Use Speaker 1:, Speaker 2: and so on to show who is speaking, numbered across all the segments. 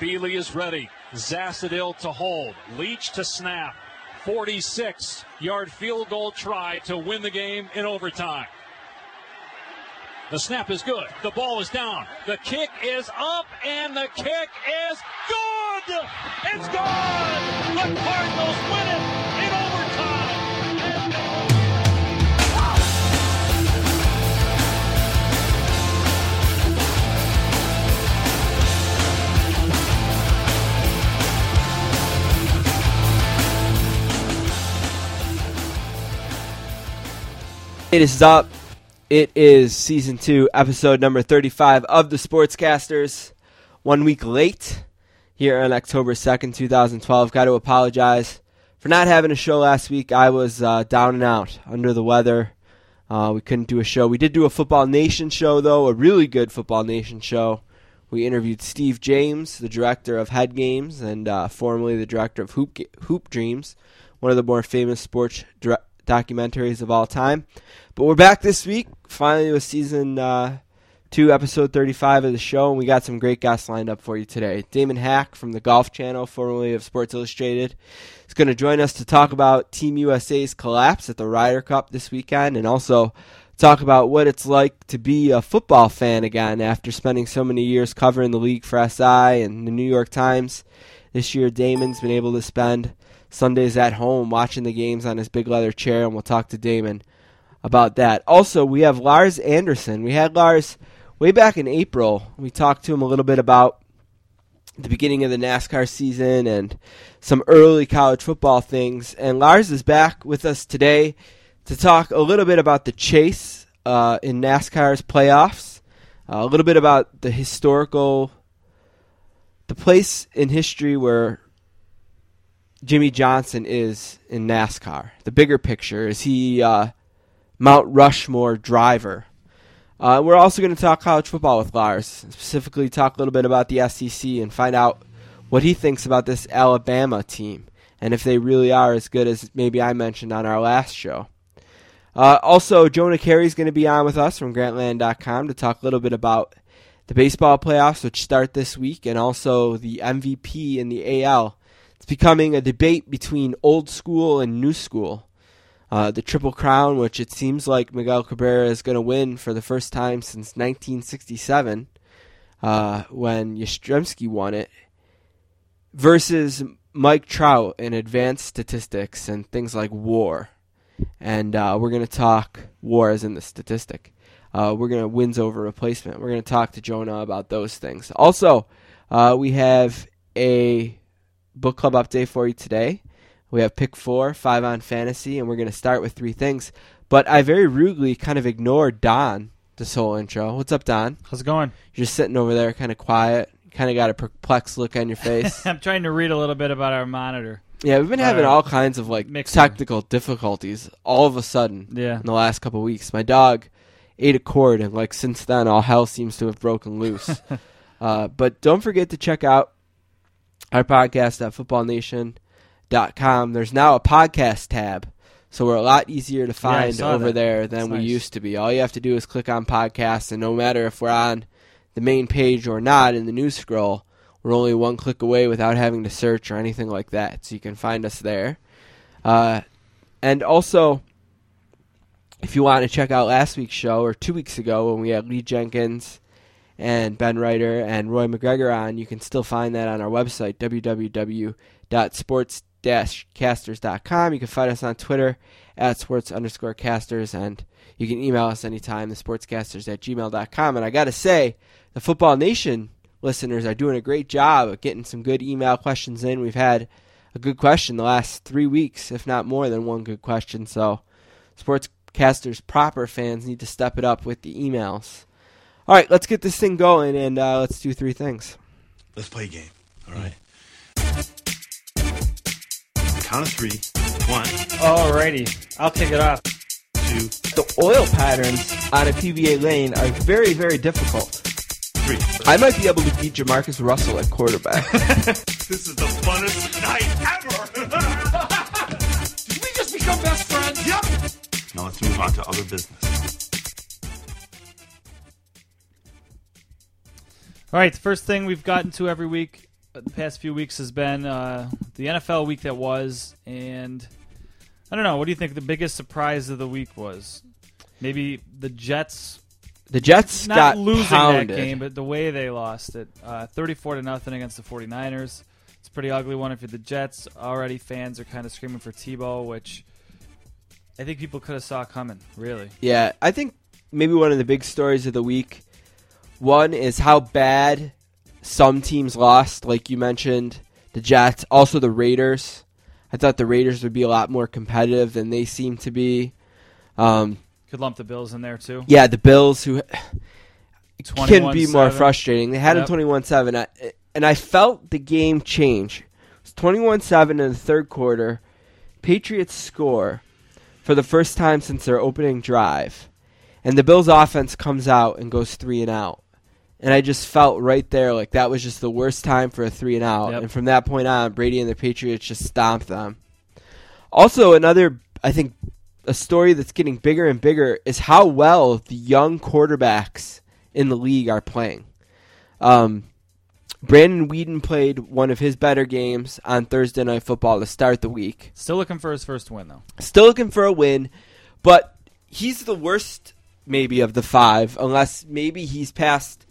Speaker 1: Feely is ready. Zastudil to hold. Leach to snap. 46 yard field goal try to win the game in overtime. The snap is good. The ball is down. The kick is up, and the kick is good. It's good. The Cardinals win it
Speaker 2: It is up. It is season two, episode number 35 of the Sportscasters. One week late here on October 2nd, 2012. Got to apologize for not having a show last week. I was uh, down and out, under the weather. Uh, we couldn't do a show. We did do a Football Nation show, though, a really good Football Nation show. We interviewed Steve James, the director of Head Games and uh, formerly the director of Hoop, Hoop Dreams, one of the more famous sports dire- documentaries of all time. But we're back this week, finally with season uh, two, episode 35 of the show, and we got some great guests lined up for you today. Damon Hack from the Golf Channel, formerly of Sports Illustrated, is going to join us to talk about Team USA's collapse at the Ryder Cup this weekend, and also talk about what it's like to be a football fan again after spending so many years covering the league for SI and the New York Times. This year, Damon's been able to spend Sundays at home watching the games on his big leather chair, and we'll talk to Damon about that. Also, we have Lars Anderson. We had Lars way back in April. We talked to him a little bit about the beginning of the NASCAR season and some early college football things. And Lars is back with us today to talk a little bit about the chase uh, in NASCAR's playoffs, uh, a little bit about the historical, the place in history where Jimmie Johnson is in NASCAR. The bigger picture is he uh, Mount Rushmore driver. Uh, we're also going to talk college football with Lars, specifically talk a little bit about the SEC and find out what he thinks about this Alabama team and if they really are as good as maybe I mentioned on our last show. Uh, also, Jonah Keri is going to be on with us from Grantland.com to talk a little bit about the baseball playoffs, which start this week, and also the MVP in the AL. It's becoming a debate between old school and new school. Uh, the Triple Crown, which it seems like Miguel Cabrera is going to win for the first time since 1967, uh, when Yastrzemski won it, versus Mike Trout in advanced statistics and things like WAR. And uh, we're going to talk WAR as in the statistic. Uh, we're going to wins over replacement. We're going to talk to Jonah about those things. Also, uh, we have a book club update for you today. We have pick four, five on fantasy, and we're going to start with three things. But I very rudely kind of ignored Don this whole intro. What's up, Don?
Speaker 3: How's it going?
Speaker 2: You're just sitting over there, kind of quiet. Kind of got a perplexed look on your face.
Speaker 3: I'm trying to read a little bit about our monitor.
Speaker 2: yeah, we've been having all kinds of like
Speaker 3: mixing.
Speaker 2: technical difficulties all of a sudden
Speaker 3: Yeah.
Speaker 2: in the last couple of weeks. My dog ate a cord, and like since then, all hell seems to have broken loose. uh, but don't forget to check out our podcast at footballnation.com. There's now a podcast tab, so we're a lot easier to find
Speaker 3: saw
Speaker 2: over
Speaker 3: that.
Speaker 2: there than
Speaker 3: That's
Speaker 2: we
Speaker 3: nice.
Speaker 2: used to be. All you have to do is click on podcasts, and no matter if we're on the main page or not in the news scroll, we're only one click away without having to search or anything like that. So you can find us there. Uh, and also, if you want to check out last week's show or two weeks ago when we had Lee Jenkins and Ben Ryder and Roy MacGregor on, you can still find that on our website, www.sports-casters.com. You can find us on Twitter at sports underscore casters, and you can email us anytime, the sportscasters at gmail.com. And I got to say, the Football Nation listeners are doing a great job of getting some good email questions in. We've had a good question the last three weeks, if not more than one good question. So, Sportscasters proper fans need to step it up with the emails. All right, let's get this thing going and uh, let's do three things.
Speaker 4: Let's play a game. All right. Count of three. One,
Speaker 3: Alrighty, I'll take it off.
Speaker 4: two,
Speaker 2: The oil patterns on a PBA lane are very, very difficult.
Speaker 4: three.
Speaker 2: I might be able to beat JaMarcus Russell at quarterback.
Speaker 4: This is the funnest night ever.
Speaker 5: Did we just become best friends?
Speaker 4: Yep. Now let's move on to other business.
Speaker 3: All right, the first thing we've gotten to every week the past few weeks has been uh, the NFL week that was, and I don't know. What do you think the biggest surprise of the week was? Maybe the Jets
Speaker 2: The Jets
Speaker 3: not
Speaker 2: got
Speaker 3: losing
Speaker 2: pounded.
Speaker 3: that game, but the way they lost it, uh, 34 to nothing against the 49ers. It's a pretty ugly one. If you're the Jets, already fans are kind of screaming for Tebow, which I think people could have saw coming. Really,
Speaker 2: Yeah, I think maybe one of the big stories of the week. One is how bad some teams lost, like you mentioned, the Jets, also the Raiders. I thought the Raiders would be a lot more competitive than they seem to be. Um,
Speaker 3: could lump the Bills in there too.
Speaker 2: yeah, the Bills, who can be more
Speaker 3: 21-7.
Speaker 2: frustrating. They had
Speaker 3: Yep.
Speaker 2: them 21 7. And I felt the game change. It's 21 7 in the third quarter. Patriots score for the first time since their opening drive. And the Bills' offense comes out and goes three and out. And I just felt right there like that was just the worst time for a three and out.
Speaker 3: Yep.
Speaker 2: And from that point on, Brady and the Patriots just stomped them. Also, another, I think, a story that's getting bigger and bigger is how well the young quarterbacks in the league are playing. Um, Brandon Weeden played one of his better games on Thursday Night Football to start the week.
Speaker 3: Still looking for his first win though.
Speaker 2: Still looking for a win, but he's the worst maybe of the five, unless maybe he's past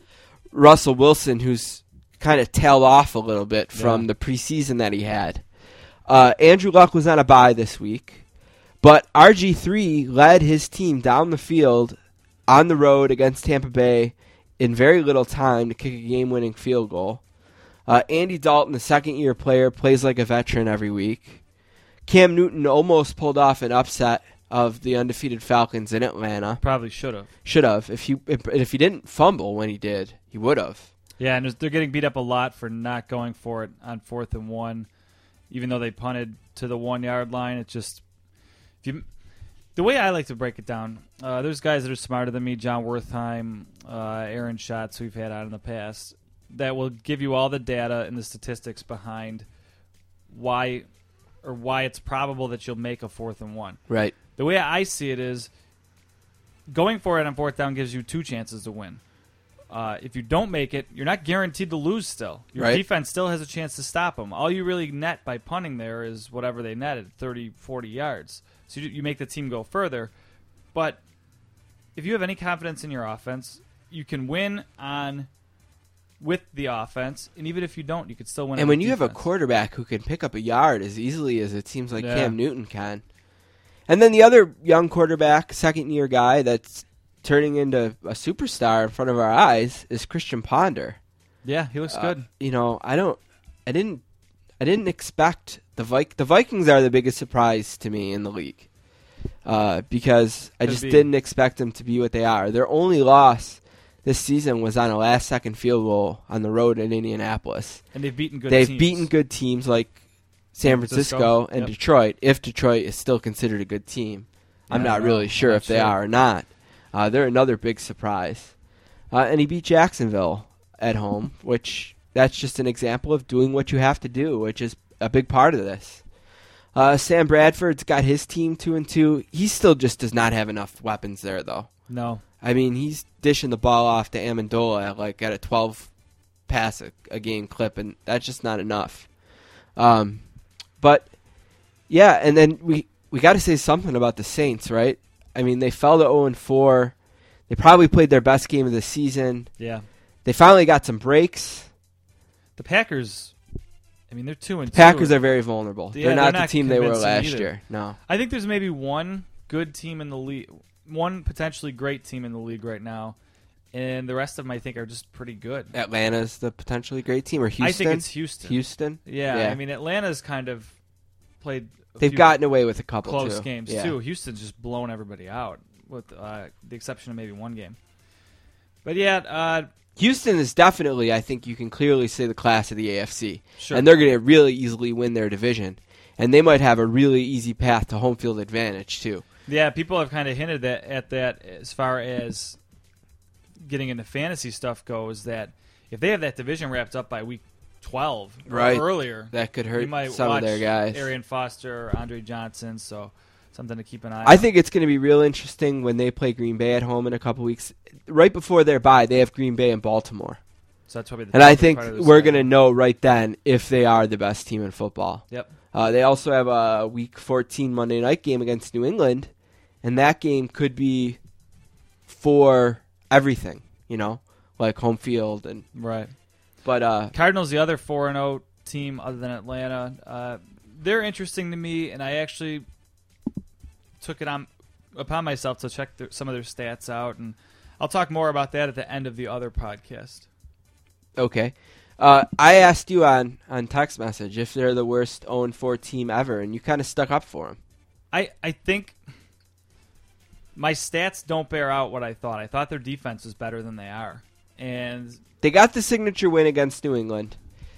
Speaker 2: Russell Wilson, who's kind of tailed off a little bit from
Speaker 3: Yeah.
Speaker 2: the preseason that he had. Uh, Andrew Luck was on a bye this week, but RG3 led his team down the field on the road against Tampa Bay in very little time to kick a game winning field goal. Uh, Andy Dalton, the second year player, plays like a veteran every week. Cam Newton almost pulled off an upset of the undefeated Falcons in Atlanta.
Speaker 3: Probably should have.
Speaker 2: Should have. If he if, if he didn't fumble when he did, he would have.
Speaker 3: Yeah, and they're getting beat up a lot for not going for it on fourth and one, even though they punted to the one yard line. It's just if you the way I like to break it down. Uh, there's guys that are smarter than me, Jon Wertheim, uh, Aaron Schatz, we've had on in the past, that will give you all the data and the statistics behind why or why it's probable that you'll make a fourth and one.
Speaker 2: Right.
Speaker 3: The way I see it is going for it on fourth down gives you two chances to win. Uh, if you don't make it, you're not guaranteed to lose still. Your
Speaker 2: Right.
Speaker 3: defense still has a chance to stop them. All you really net by punting there is whatever they netted 30, 40 yards. So you, you make the team go further. But if you have any confidence in your offense, you can win on with the offense, and even if you don't, you could still win.
Speaker 2: And when you have a quarterback who can pick up a yard as easily as it seems like
Speaker 3: Yeah.
Speaker 2: Cam Newton can, and then the other young quarterback, second year guy that's turning into a superstar in front of our eyes is Christian Ponder.
Speaker 3: yeah, he looks
Speaker 2: Uh,
Speaker 3: good.
Speaker 2: you know, I don't, I didn't, I didn't expect the Vik- The Vikings are the biggest surprise to me in the league, uh, because I
Speaker 3: Could
Speaker 2: just
Speaker 3: be.
Speaker 2: didn't expect them to be what they are. Their only loss this season was on a last-second field goal on the road in Indianapolis.
Speaker 3: And they've beaten good
Speaker 2: They've
Speaker 3: teams.
Speaker 2: beaten good teams like San
Speaker 3: Francisco,
Speaker 2: and
Speaker 3: yep.
Speaker 2: Detroit. If Detroit is still considered a good team, I'm not really sure if they
Speaker 3: sure.
Speaker 2: are or not. Uh, they're another big surprise, uh, and he beat Jacksonville at home, which that's just an example of doing what you have to do, which is a big part of this. Uh, Sam Bradford's got his team two and two. He still just does not have enough weapons there, though.
Speaker 3: No,
Speaker 2: I mean, he's dishing the ball off to Amendola like at a 12 pass a, a game clip, and that's just not enough. Um, but yeah, and then we we got to say something about the Saints, right? I mean, they fell to 0 and 4. They probably played their best game of the season.
Speaker 3: yeah.
Speaker 2: They finally got some breaks.
Speaker 3: The Packers. I mean, they're two and
Speaker 2: Packers
Speaker 3: two.
Speaker 2: are very vulnerable.
Speaker 3: Yeah,
Speaker 2: they're not
Speaker 3: they're
Speaker 2: the team they were last
Speaker 3: either.
Speaker 2: year. No.
Speaker 3: I think there's maybe one good team in the league, one potentially great team in the league right now, and the rest of them I think are just pretty good.
Speaker 2: Atlanta's the potentially great team, or Houston.
Speaker 3: I think it's Houston.
Speaker 2: Houston.
Speaker 3: Yeah,
Speaker 2: Yeah.
Speaker 3: I mean Atlanta's kind of played. a
Speaker 2: They've gotten away with a couple
Speaker 3: close
Speaker 2: too.
Speaker 3: games
Speaker 2: Yeah.
Speaker 3: too. Houston's just blown everybody out, with uh, the exception of maybe one game. But yeah, uh,
Speaker 2: Houston is definitely, I think you can clearly say the class of the AFC.
Speaker 3: Sure.
Speaker 2: And they're going to really easily win their division. And they might have a really easy path to home field advantage, too.
Speaker 3: Yeah, people have kind of hinted that, at that as far as getting into fantasy stuff goes. That if they have that division wrapped up by week twelve or
Speaker 2: Right.
Speaker 3: earlier,
Speaker 2: That could
Speaker 3: you
Speaker 2: hurt
Speaker 3: might
Speaker 2: some
Speaker 3: watch
Speaker 2: of their guys.
Speaker 3: Arian Foster, Andre Johnson. So something to keep an eye.
Speaker 2: I
Speaker 3: on.
Speaker 2: I think it's going to be real interesting when they play Green Bay at home in a couple weeks. Right before their bye, they have Green Bay and Baltimore.
Speaker 3: So that's probably the
Speaker 2: And I think we're going to know right then if they are the best team in football.
Speaker 3: Yep.
Speaker 2: Uh, they also have a Week 14 Monday night game against New England, and that game could be for everything, you know, like home field and.
Speaker 3: Right.
Speaker 2: But uh,
Speaker 3: Cardinals, the other four and zero team other than Atlanta, uh, they're interesting to me, and I actually took it on upon myself to check their, some of their stats out, and I'll talk more about that at the end of the other podcast.
Speaker 2: okay, uh, I asked you on on text message if they're the worst 0 4 team ever, and you kind of stuck up for them.
Speaker 3: I I think my stats don't bear out what I thought. I thought their defense was better than they are, and
Speaker 2: They got the signature win against New England.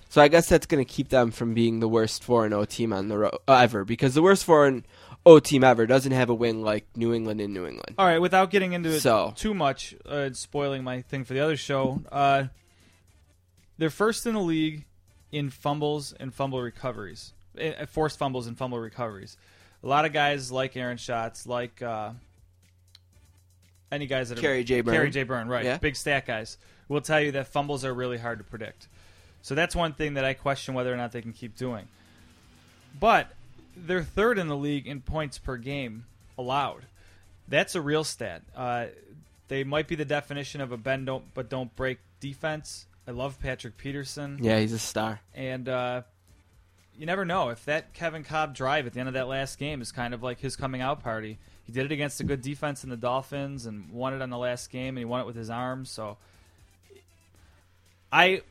Speaker 2: So I guess that's going to keep them from being the worst 4 0 team on the road uh, ever because the worst 4 0 team ever doesn't have a win like New England in New England.
Speaker 3: All right, without getting into it
Speaker 2: So-
Speaker 3: too much, uh, spoiling my thing for the other show, uh, they're first in the league in fumbles and fumble recoveries, uh, forced fumbles and fumble recoveries. A lot of guys like Aaron Schatz, like uh, any guys that are
Speaker 2: Kerry J. Byrne.
Speaker 3: Kerry J. Byrne, right?
Speaker 2: Yeah.
Speaker 3: Big stat guys will tell you that fumbles are really hard to predict. So that's one thing that I question whether or not they can keep doing. But they're third in the league in points per game allowed. That's a real stat. Uh, they might be the definition of a bend don't but don't break defense. I love Patrick Peterson,
Speaker 2: Yeah, he's a star.
Speaker 3: and uh, you never know if that Kevin Kolb drive at the end of that last game is kind of like his coming out party. He did it against a good defense in the Dolphins and won it on the last game, and he won it with his arms. So, I,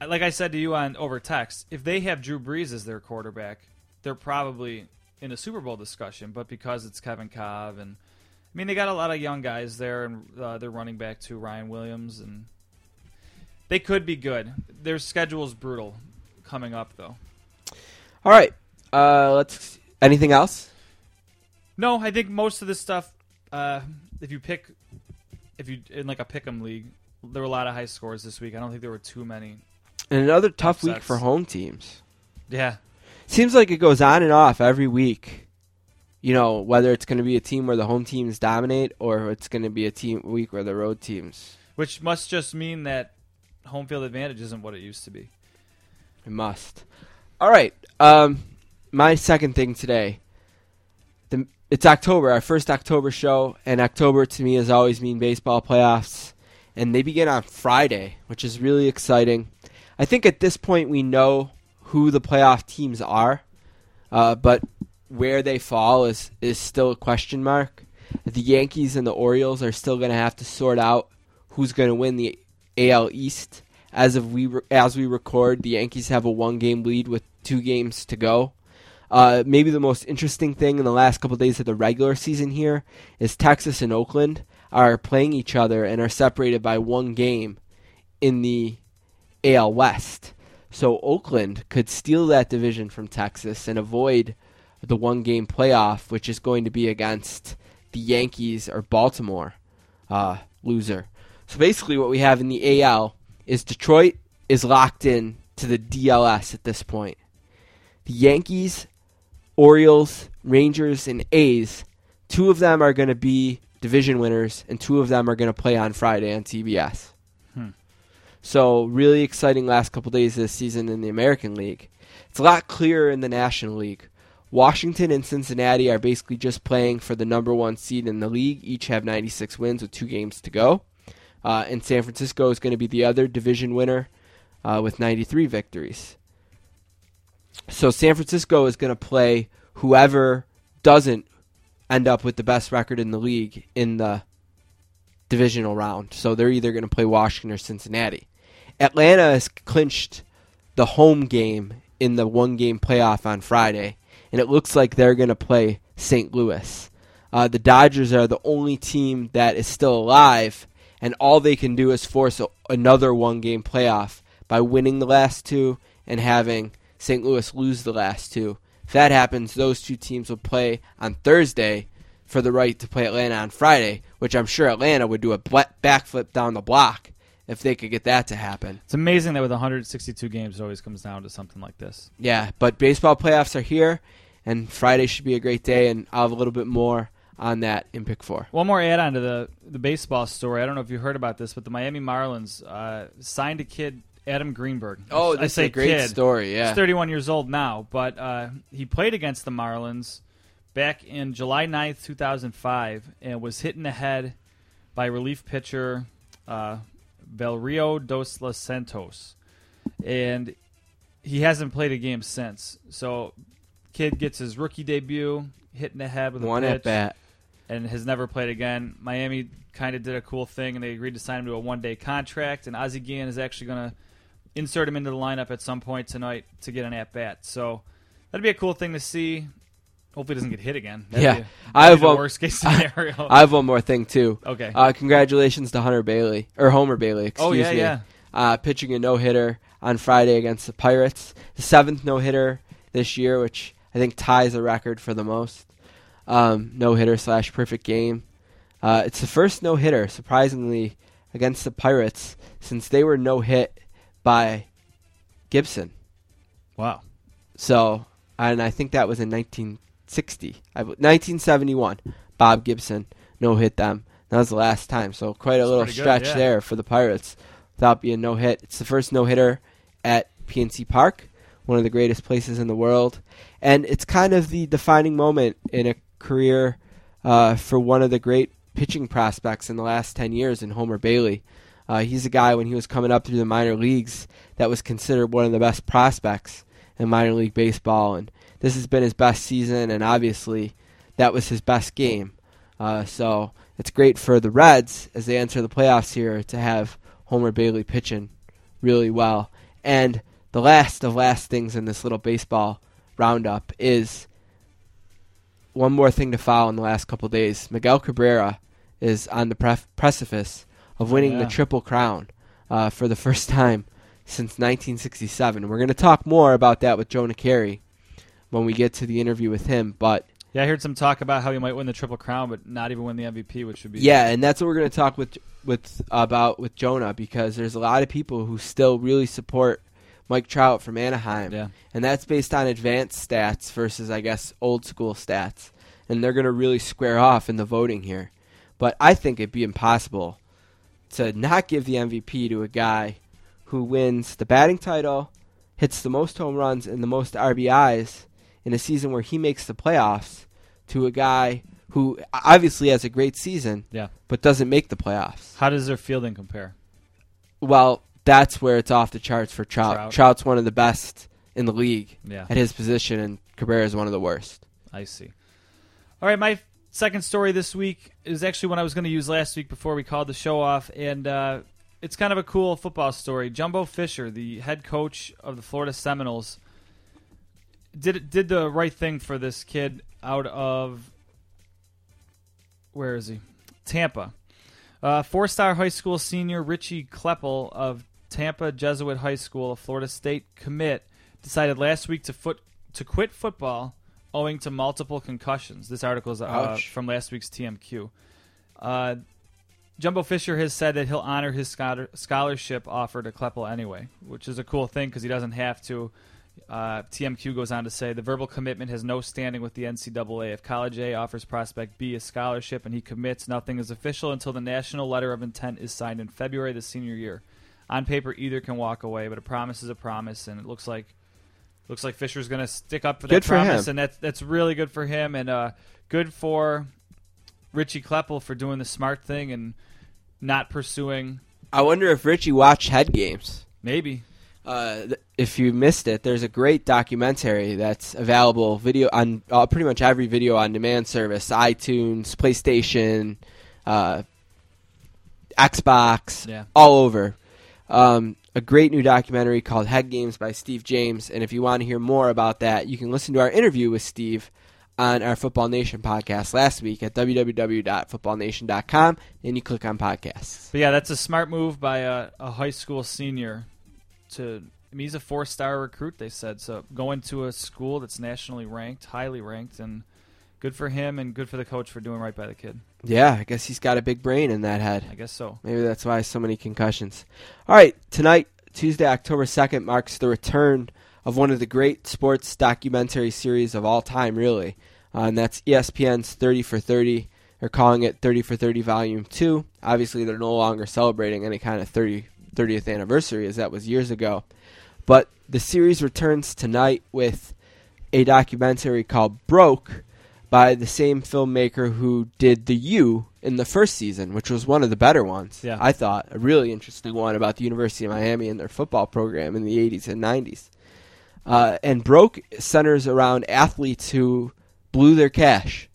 Speaker 3: like I said to you on over text, if they have Drew Brees as their quarterback, they're probably in a Super Bowl discussion. But because it's Kevin Kolb, and I mean they got a lot of young guys there, and uh, they're running back to Ryan Williams, and they could be good. Their schedule's brutal coming up, though.
Speaker 2: All right. Uh, let's. Anything else?
Speaker 3: No, I think most of this stuff, uh, if you pick, if you in like a pick'em league, there were a lot of high scores this week. I don't think there were too many.
Speaker 2: And another tough week for home teams.
Speaker 3: Yeah,
Speaker 2: Seems like it goes on and off every week. You know, whether it's going to be a team where the home teams dominate or it's going to be a team week where the road teams.
Speaker 3: which must just mean that home field advantage isn't what it used to be.
Speaker 2: It must. All right. Um, my second thing today. It's October, our first October show, and October to me has always mean baseball playoffs, and they begin on Friday, which is really exciting. I think at this point we know who the playoff teams are, uh, but where they fall is is still a question mark. The Yankees and the Orioles are still going to have to sort out who's going to win the AL East. As of we re- as we record, the Yankees have a one game lead with two games to go. Uh, maybe the most interesting thing in the last couple days of the regular season here is Texas and Oakland are playing each other and are separated by one game in the AL West. So Oakland could steal that division from Texas and avoid the one game playoff, which is going to be against the Yankees or Baltimore uh, loser. So basically, what we have in the AL is Detroit is locked in to the DLS at this point. The Yankees, Orioles, Rangers, and A's, two of them are going to be division winners, and two of them are going to play on Friday on TBS. So really exciting last couple days this season in the American League. It's a lot clearer in the National League. Washington and Cincinnati are basically just playing for the number one seed in the league. Each have 96 wins with two games to go. Uh, and San Francisco is going to be the other division winner uh, with 93 victories. So San Francisco is going to play whoever doesn't end up with the best record in the league in the divisional round. So they're either going to play Washington or Cincinnati. Atlanta has clinched the home game in the one game playoff on Friday, and it looks like they're going to play St. Louis. Uh, the Dodgers are the only team that is still alive, and all they can do is force a, another one game playoff by winning the last two and having St. Louis lose the last two. If that happens, those two teams will play on Thursday for the right to play Atlanta on Friday, which I'm sure Atlanta would do a backflip down the block if they could get that to happen.
Speaker 3: It's amazing that with 162 games, it always comes down to something like this.
Speaker 2: Yeah, but baseball playoffs are here, and Friday should be a great day, and I'll have a little bit more on that in pick four.
Speaker 3: One more add on to the, the baseball story. I don't know if you heard about this, but the Miami Marlins uh, signed a kid, Adam Greenberg.
Speaker 2: Oh,
Speaker 3: I say
Speaker 2: a great
Speaker 3: kid.
Speaker 2: story. Yeah.
Speaker 3: He's 31 years old now, but uh, he played against the Marlins back in July 9th, 2005, and was hit in the head by relief pitcher uh, Valerio de los Santos. And he hasn't played a game since. So, kid gets his rookie debut, hit in the head with a
Speaker 2: One
Speaker 3: pitch,
Speaker 2: at bat.
Speaker 3: and has never played again. Miami kind of did a cool thing, and they agreed to sign him to a one-day contract. And Ozzie Guillen is actually going to insert him into the lineup at some point tonight to get an at bat. So that'd be a cool thing to see. Hopefully, he doesn't get hit again. That'd
Speaker 2: Yeah.
Speaker 3: be,
Speaker 2: I have one-
Speaker 3: worst case scenario.
Speaker 2: I have one more thing too.
Speaker 3: okay.
Speaker 2: Uh, congratulations to Hunter Bailey or Homer Bailey. Excuse
Speaker 3: oh yeah,
Speaker 2: me.
Speaker 3: yeah.
Speaker 2: Uh, pitching a no hitter on Friday against the Pirates, the seventh no hitter this year, which I think ties a record for the most um, no hitter slash perfect game. Uh, it's the first no hitter, surprisingly, against the Pirates since they were no hit by Gibson.
Speaker 3: Wow.
Speaker 2: So, and I think that was in 1960, I, 1971. Bob Gibson no hit them. That was the last time. So quite a
Speaker 3: That's
Speaker 2: little
Speaker 3: pretty good,
Speaker 2: stretch
Speaker 3: yeah.
Speaker 2: there for the Pirates without being no hit. It's the first no hitter at PNC Park, one of the greatest places in the world, and it's kind of the defining moment in a career uh, for one of the great pitching prospects in the last 10 years in Homer Bailey. Uh, he's a guy when he was coming up through the minor leagues that was considered one of the best prospects in minor league baseball, and this has been his best season, and obviously that was his best game. Uh, so it's great for the Reds as they enter the playoffs here to have Homer Bailey pitching really well. And the last of last things in this little baseball roundup is one more thing to follow in the last couple days. Miguel Cabrera is on the precipice of winning the
Speaker 3: Yeah.
Speaker 2: Triple Crown uh, for the first time since 1967. We're going to talk more about that with Jonah Keri when we get to the interview with him. But
Speaker 3: Yeah, I heard some talk about how he might win the triple crown, but not even win the MVP, which would be
Speaker 2: yeah, and that's what we're going to talk with with about with Jonah because there's a lot of people who still really support Mike Trout from Anaheim.
Speaker 3: Yeah.
Speaker 2: And that's based on advanced stats versus, I guess, old school stats. And they're going to really square off in the voting here. But I think it'd be impossible to not give the MVP to a guy who wins the batting title, hits the most home runs and the most RBIs in a season where he makes the playoffs, to a guy who obviously has a great season
Speaker 3: Yeah.
Speaker 2: but doesn't make the playoffs.
Speaker 3: How does their fielding compare?
Speaker 2: Well, that's where it's off the charts for Trout.
Speaker 3: Trout.
Speaker 2: Trout's one of the best in the league
Speaker 3: Yeah.
Speaker 2: at his position, and Cabrera is one of the worst.
Speaker 3: I see. All right, my second story this week is actually one I was going to use last week before we called the show off, and uh, it's kind of a cool football story. Jimbo Fisher, the head coach of the Florida Seminoles, did did the right thing for this kid out of where is he? Tampa. Uh, four-star high school senior Richie Kleppel of Tampa Jesuit High School, a Florida State commit, decided last week to foot to quit football owing to multiple concussions. This article is uh, from last week's TMQ. Uh, Jimbo Fisher has said that he'll honor his scholarship offer to Kleppel anyway, which is a cool thing because he doesn't have to. Uh, TMQ goes on to say the verbal commitment has no standing with the NCAA. If College A offers prospect B a scholarship and he commits, nothing is official until the national letter of intent is signed in February of the senior year. On paper, either can walk away, but a promise is a promise, and it looks like looks like Fisher's going to stick up for that
Speaker 2: Good for
Speaker 3: promise,
Speaker 2: him.
Speaker 3: and that's that's really good for him, and uh, good for Richie Kleppel for doing the smart thing and not pursuing
Speaker 2: I wonder if Richie watched head games.
Speaker 3: maybe
Speaker 2: Uh, if you missed it, there's a great documentary that's available video on uh, pretty much every video on demand service: iTunes, PlayStation, uh, Xbox,
Speaker 3: Yeah.
Speaker 2: all over. Um, a great new documentary called Head Games by Steve James. And if you want to hear more about that, you can listen to our interview with Steve on our Football Nation podcast last week at www.footballnation.com, and you click on podcasts.
Speaker 3: But yeah, that's a smart move by a, a high school senior. To I mean, he's a four-star recruit. They said so. Going to a school that's nationally ranked, highly ranked, and good for him and good for the coach for doing right by the kid.
Speaker 2: Yeah, I guess he's got a big brain in that head.
Speaker 3: I guess so.
Speaker 2: Maybe that's why so many concussions. All right, tonight, Tuesday, October 2nd, marks the return of one of the great sports documentary series of all time, really. Uh, and that's ESPN's 30 for 30. They're calling it 30 for 30 Volume 2. Obviously, they're no longer celebrating any kind of 30, 30th anniversary, as that was years ago. But the series returns tonight with a documentary called Broke by the same filmmaker who did The U in the first season, which was one of the better ones.
Speaker 3: Yeah.
Speaker 2: I thought a really interesting one about the University of Miami and their football program in the 80s and 90s. Uh, and Broke centers around athletes who blew their cash.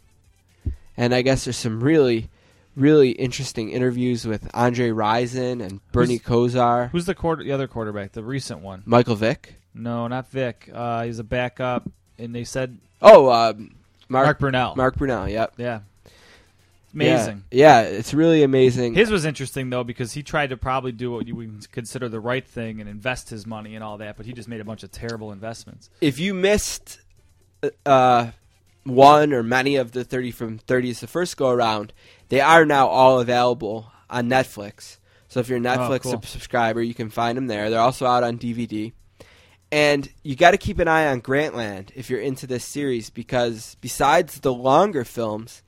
Speaker 2: And I guess there's some really, really interesting interviews with Andre Rison and Bernie Kosar,
Speaker 3: Who's the quarter? The other quarterback, the recent one?
Speaker 2: Michael Vick.
Speaker 3: No, not Vick. Uh, he's a backup, and they said
Speaker 2: Oh, um, Mark,
Speaker 3: Mark Brunell.
Speaker 2: Mark Brunell, yep.
Speaker 3: Yeah. Amazing.
Speaker 2: Yeah, yeah, it's really amazing.
Speaker 3: His was interesting though because he tried to probably do what you would consider the right thing and invest his money and all that, but he just made a bunch of terrible investments.
Speaker 2: if you missed uh, one or many of the 30 from 30s the first go around, they are now all available on Netflix. So if you're a Netflix
Speaker 3: cool.
Speaker 2: subscriber, you can find them there. They're also out on DVD. And you got to keep an eye on Grantland if you're into this series because besides the longer films,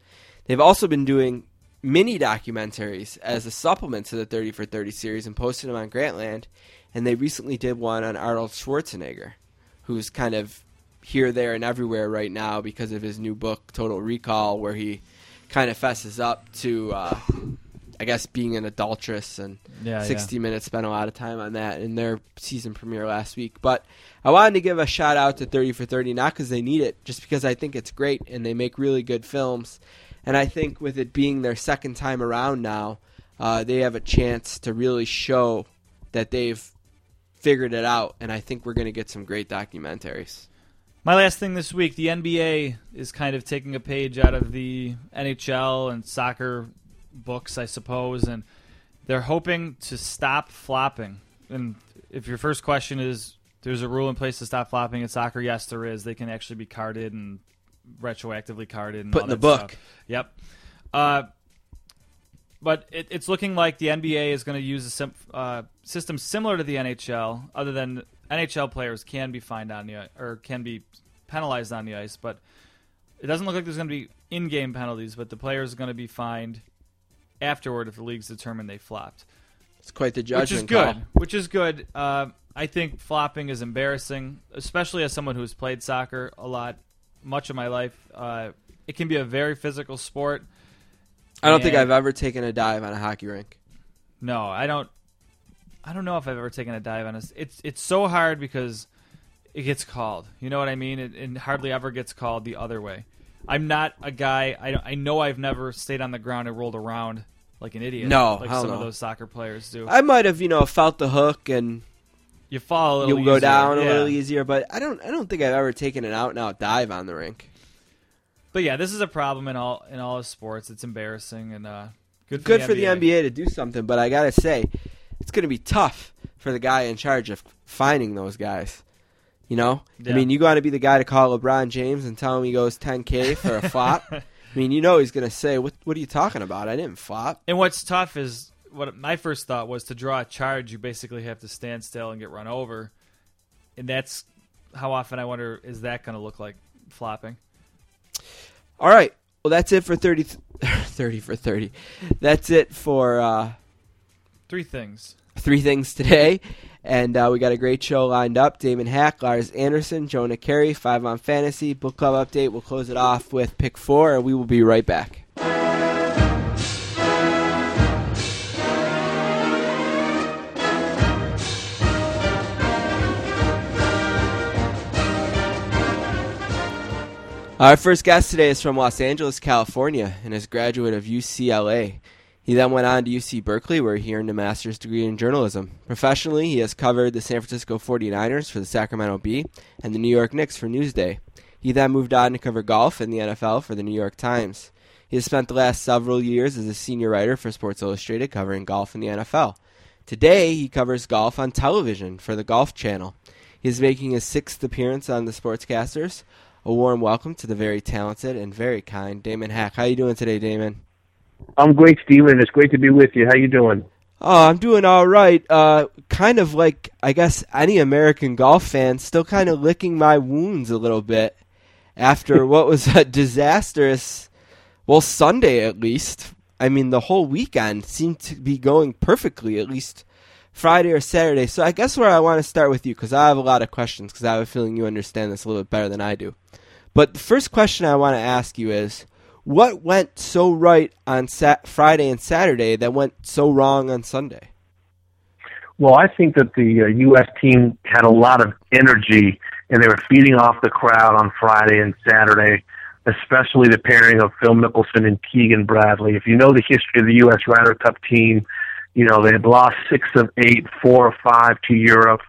Speaker 2: they've also been doing mini documentaries as a supplement to the 30 for 30 series and posted them on Grantland. And they recently did one on Arnold Schwarzenegger, who's kind of here, there, and everywhere right now because of his new book, Total Recall, where he kind of fesses up to, uh, I guess, being an adulteress and
Speaker 3: Yeah,
Speaker 2: 60 Minutes spent a lot of time on that in their season premiere last week. But I wanted to give a shout out to 30 for 30, not because they need it, just because I think it's great and they make really good films. And I think with it being their second time around now, uh, they have a chance to really show that they've figured it out. And I think we're going to get some great documentaries.
Speaker 3: My last thing this week, the NBA is kind of taking a page out of the NHL and soccer books, I suppose, and they're hoping to stop flopping. And if your first question is, there's a rule in place to stop flopping in soccer, yes, there is. They can actually be carded and retroactively carded and
Speaker 2: Put in the book.
Speaker 3: stuff. Yep. Uh, but it, it's looking like the NBA is going to use a sim, uh, system similar to the NHL, other than NHL players can be fined on the or can be penalized on the ice, but it doesn't look like there's going to be in-game penalties. But the players are going to be fined afterward if the leagues determine they flopped,
Speaker 2: It's quite the
Speaker 3: which is good.
Speaker 2: call.
Speaker 3: Which is good. Uh, I think flopping is embarrassing, especially as someone who's played soccer a lot, much of my life. Uh, it can be a very physical sport.
Speaker 2: I don't think I've ever taken a dive on a hockey rink.
Speaker 3: No, I don't. I don't know if I've ever taken a dive on a. It's it's so hard because it gets called. You know what I mean? It, it hardly ever gets called the other way. I'm not a guy. I I know I've never stayed on the ground and rolled around like an idiot.
Speaker 2: No,
Speaker 3: like some of those soccer players do.
Speaker 2: I might have, you know, felt the hook and
Speaker 3: you fall a little.
Speaker 2: you'll go
Speaker 3: easier.
Speaker 2: down a
Speaker 3: Yeah.
Speaker 2: little easier, but I don't I don't think I've ever taken an out and out dive on the rink.
Speaker 3: But yeah, this is a problem in all in all of sports. It's embarrassing and uh, good. For
Speaker 2: Good
Speaker 3: the
Speaker 2: for the NBA to do something, but I gotta say, it's gonna be tough for the guy in charge of finding those guys. You know, I mean, you got to be the guy to call LeBron James and tell him he goes 10k for a flop. I mean, you know he's gonna say, "What What are you talking about? I didn't flop."
Speaker 3: And what's tough is what my first thought was to draw a charge. You basically have to stand still and get run over, and that's how often I wonder is that going to look like flopping.
Speaker 2: All right, well that's it for 30, 30 for 30. That's it for. uh
Speaker 3: Three things.
Speaker 2: Three things today. And uh, we got a great show lined up. Damon Hack, Lars Anderson, Jonah Keri, Five on Fantasy, Book Club Update. We'll close it off with pick four, and we will be right back. Our first guest today is from Los Angeles, California, and is a graduate of UCLA. He then went on to UC Berkeley, where he earned a master's degree in journalism. Professionally, he has covered the San Francisco 49ers for the Sacramento Bee and the New York Knicks for Newsday. He then moved on to cover golf and the NFL for the New York Times. He has spent the last several years as a senior writer for Sports Illustrated covering golf and the NFL. Today, he covers golf on television for the Golf Channel. He is making his sixth appearance on the Sportscasters. A warm welcome to the very talented and very kind Damon Hack. How are you doing today, Damon?
Speaker 6: I'm great, Steven. It's great to be with you. How you doing?
Speaker 2: Oh, I'm doing all right. Uh, kind of like I guess any American golf fan, still kind of licking my wounds a little bit after what was a disastrous Well, Sunday at least. I mean, the whole weekend seemed to be going perfectly, at least Friday or Saturday. So I guess where I want to start with you, because I have a lot of questions, because I have a feeling you understand this a little bit better than I do. But the first question I want to ask you is what went so right on Sat- Friday and Saturday that went so wrong on Sunday?
Speaker 6: Well, I think that the uh, U.S. team had a lot of energy, and they were feeding off the crowd on Friday and Saturday, especially the pairing of Phil Mickelson and Keegan Bradley. If you know the history of the U.S. Ryder Cup team, you know they had lost six of eight, four or five to Europe.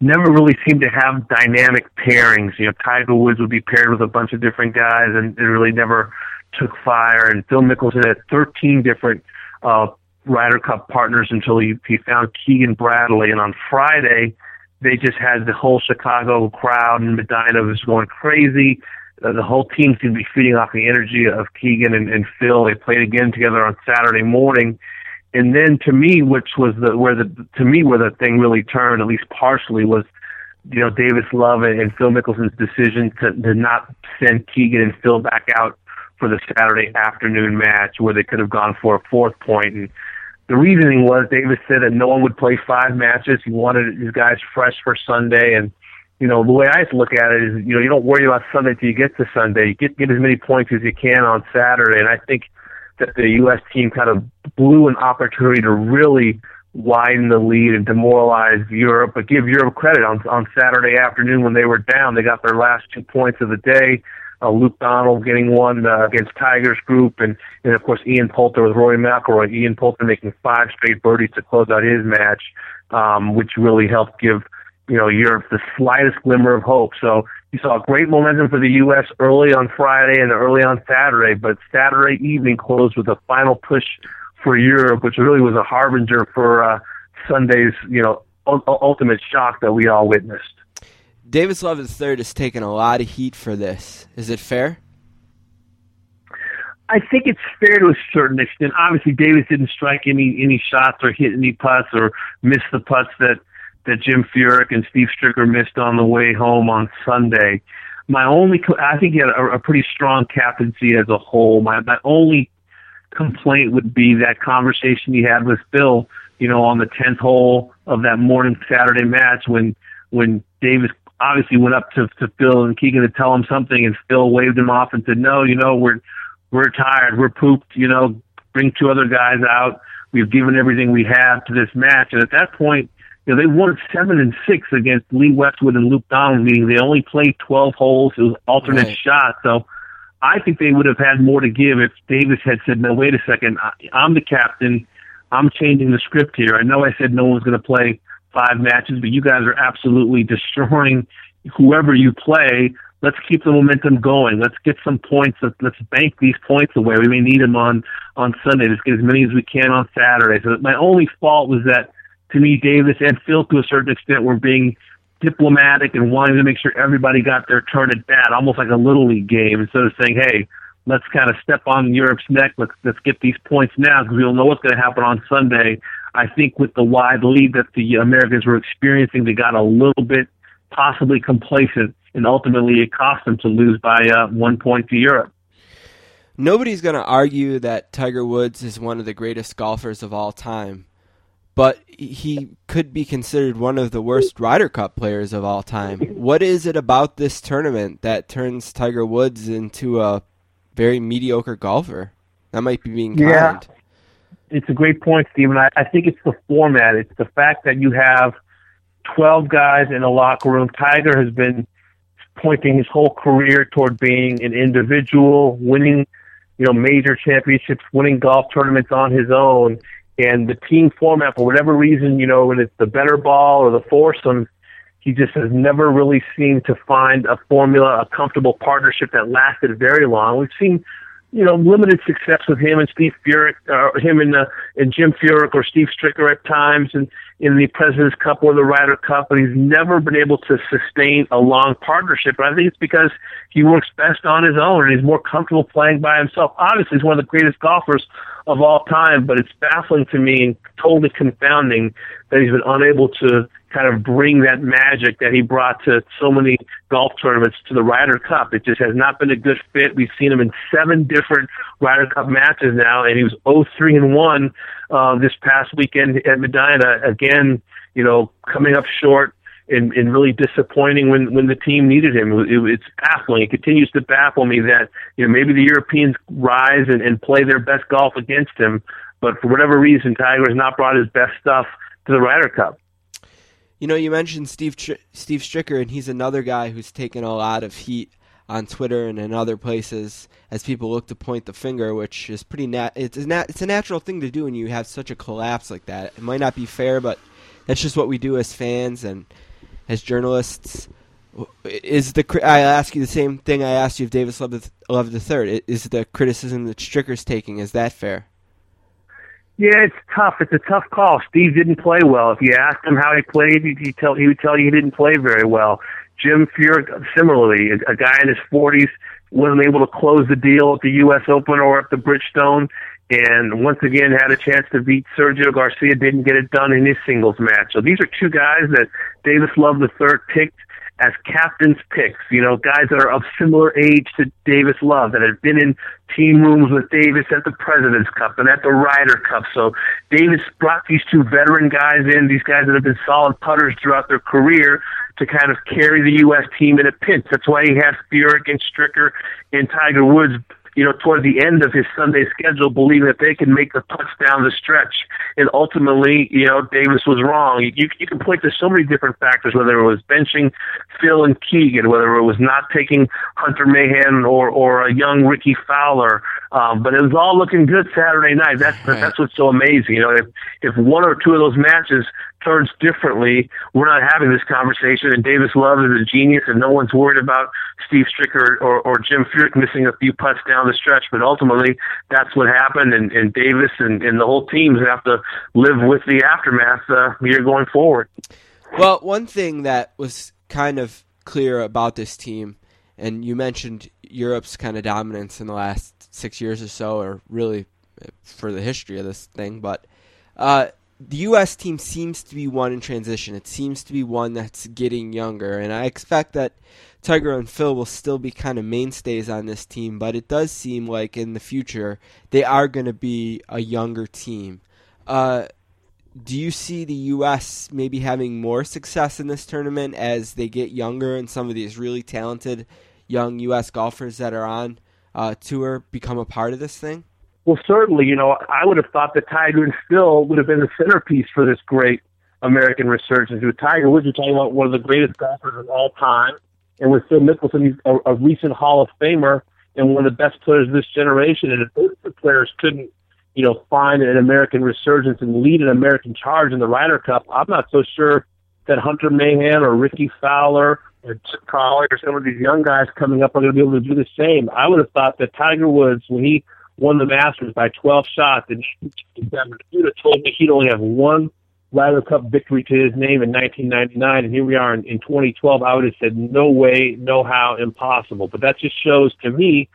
Speaker 6: Never really seemed to have dynamic pairings. You know, Tiger Woods would be paired with a bunch of different guys, and it really never took fire. And Phil Mickelson had 13 different uh, Ryder Cup partners until he, he found Keegan Bradley. And on Friday, they just had the whole Chicago crowd and Medinah was going crazy. Uh, the whole team seemed to be feeding off the energy of Keegan and, and Phil. They played again together on Saturday morning. And then to me, which was the where the to me where the thing really turned, at least partially, was you know Davis Love and, and Phil Mickelson's decision to, to not send Keegan and Phil back out for the Saturday afternoon match where they could have gone for a fourth point. And the reasoning was Davis said that no one would play five matches. He wanted his guys fresh for Sunday. And, you know, the way I look at it is, you know, you don't worry about Sunday till you get to Sunday. You get, get as many points as you can on Saturday. And I think that the U.S. team kind of blew an opportunity to really widen the lead and demoralize Europe, but give Europe credit on on Saturday afternoon when they were down. They got their last two points of the day uh, Luke Donald getting one uh, against Tigers group, and and of course Ian Poulter with Rory McIlroy. Ian Poulter making five straight birdies to close out his match, um, which really helped give you know Europe the slightest glimmer of hope. So you saw great momentum for the U.S. early on Friday and early on Saturday, but Saturday evening closed with a final push for Europe, which really was a harbinger for uh, Sunday's you know ultimate shock that we all witnessed.
Speaker 2: Davis Love III has taken a lot of heat for this. Is it fair?
Speaker 6: I think it's fair to a certain extent. Obviously, Davis didn't strike any any shots or hit any putts or miss the putts that that Jim Furyk and Steve Stricker missed on the way home on Sunday. My only, I think he had a, a pretty strong captaincy as a whole. My my only complaint would be that conversation he had with Phil, you know, on the tenth hole of that morning Saturday match when when Davis obviously went up to, to Phil and Keegan to tell him something, and Phil waved him off and said, "No, you know, we're we're tired, we're pooped. You know, bring two other guys out. We've given everything we have to this match." And at that point, you know, they won seven and six against Lee Westwood and Luke Donald, meaning they only played twelve holes. It was alternate right. shots, so. I think they would have had more to give if Davis had said, "No, wait a second, I, I'm the captain. I'm changing the script here. I know I said no one's going to play five matches, but you guys are absolutely destroying whoever you play. Let's keep the momentum going. Let's get some points. Let's, let's bank these points away. We may need them on on Sunday. Let's get as many as we can on Saturday. So my only fault was that to me, Davis and Phil, to a certain extent, were being diplomatic and wanting to make sure everybody got their turn at bat, almost like a little league game, instead of saying, "Hey, let's kind of step on Europe's neck. Let's let's get these points now because we don't know what's going to happen on Sunday." I think with the wide lead that the Americans were experiencing, they got a little bit possibly complacent, and ultimately it cost them to lose by uh, one point to Europe.
Speaker 2: Nobody's going to argue that Tiger Woods is one of the greatest golfers of all time, but he could be considered one of the worst Ryder Cup players of all time. What is it about this tournament that turns Tiger Woods into a very mediocre golfer? That might be being kind.
Speaker 6: Yeah it's a great point, Stephen. I, I think it's the format. It's the fact that you have 12 guys in a locker room. Tiger has been pointing his whole career toward being an individual, winning, you know, major championships, winning golf tournaments on his own. And the team format, for whatever reason, you know, when it's the better ball or the foursome, he just has never really seemed to find a formula, a comfortable partnership that lasted very long. We've seen you know, limited success with him and Steve Furyk, uh, him and, uh, and Jim Furyk or Steve Stricker at times, and in the President's Cup or the Ryder Cup, but he's never been able to sustain a long partnership. And I think it's because he works best on his own and he's more comfortable playing by himself. Obviously, he's one of the greatest golfers of all time, but it's baffling to me and totally confounding that he's been unable to kind of bring that magic that he brought to so many golf tournaments to the Ryder Cup. It just has not been a good fit. We've seen him in seven different Ryder Cup matches now, and he was 0-3 and 1 uh, this past weekend at Medinah. Again, you know, coming up short and, and really disappointing when when the team needed him. It, it, it's baffling. It continues to baffle me that you know maybe the Europeans rise and, and play their best golf against him, but for whatever reason, Tiger has not brought his best stuff to the Ryder Cup.
Speaker 2: You know, you mentioned Steve Steve Stricker, and he's another guy who's taken a lot of heat on Twitter and in other places as people look to point the finger, which is pretty nat. It's a nat- it's a natural thing to do when you have such a collapse like that. It might not be fair, but that's just what we do as fans and as journalists. Is the I ask you the same thing I asked you of Davis Love the third? Is the criticism that Stricker's taking is that fair?
Speaker 6: Yeah, it's tough. It's a tough call. Steve didn't play well. If you asked him how he played, he'd tell he would tell you he didn't play very well. Jim Furyk, similarly, a, a guy in his 40s, wasn't able to close the deal at the U.S. Open or at the Bridgestone, and once again had a chance to beat Sergio Garcia. Didn't get it done in his singles match. So these are two guys that Davis Love III picked as captain's picks, you know, guys that are of similar age to Davis Love that have been in team rooms with Davis at the President's Cup and at the Ryder Cup. So Davis brought these two veteran guys in, these guys that have been solid putters throughout their career to kind of carry the U.S. team in a pinch. That's why he has Furyk and Stricker and Tiger Woods you know, toward the end of his Sunday schedule, believing that they can make the putts down the stretch. And ultimately, you know, Davis was wrong. You, you can point to so many different factors, whether it was benching Phil and Keegan, whether it was not taking Hunter Mahan or, or a young Rickie Fowler. Um, but it was all looking good Saturday night. That's, that's what's so amazing. You know, if, if one or two of those matches turns differently, we're not having this conversation. And Davis Love is a genius, and no one's worried about Steve Stricker or, or Jim Furyk missing a few putts down the stretch. But ultimately, that's what happened, and, and Davis and, and the whole teams have to live with the aftermath uh, here going forward.
Speaker 2: Well, one thing that was kind of clear about this team, and you mentioned Europe's kind of dominance in the last six years or so, or really for the history of this thing, but. Uh, the U.S. team seems to be one in transition. It seems to be one that's getting younger, and I expect that Tiger and Phil will still be kind of mainstays on this team. But it does seem like in the future they are going to be a younger team. Uh, do you see the U.S. maybe having more success in this tournament as they get younger and some of these really talented young U.S. golfers that are on uh, tour become a part of this thing?
Speaker 6: Well, certainly, you know, I would have thought that Tiger and Phil would have been the centerpiece for this great American resurgence. With Tiger Woods, you're talking about one of the greatest golfers of all time, and with Phil Mickelson, he's a, a recent Hall of Famer and one of the best players of this generation. And if those two players couldn't, you know, find an American resurgence and lead an American charge in the Ryder Cup, I'm not so sure that Hunter Mahan or Rickie Fowler or Chip or some of these young guys coming up are going to be able to do the same. I would have thought that Tiger Woods, when he won the Masters by 12 shots in 1967. If you'd have told me he'd only have one Ryder Cup victory to his name in 1999, and here we are in, in 2012, I would have said, no way, no how, impossible. But that just shows to me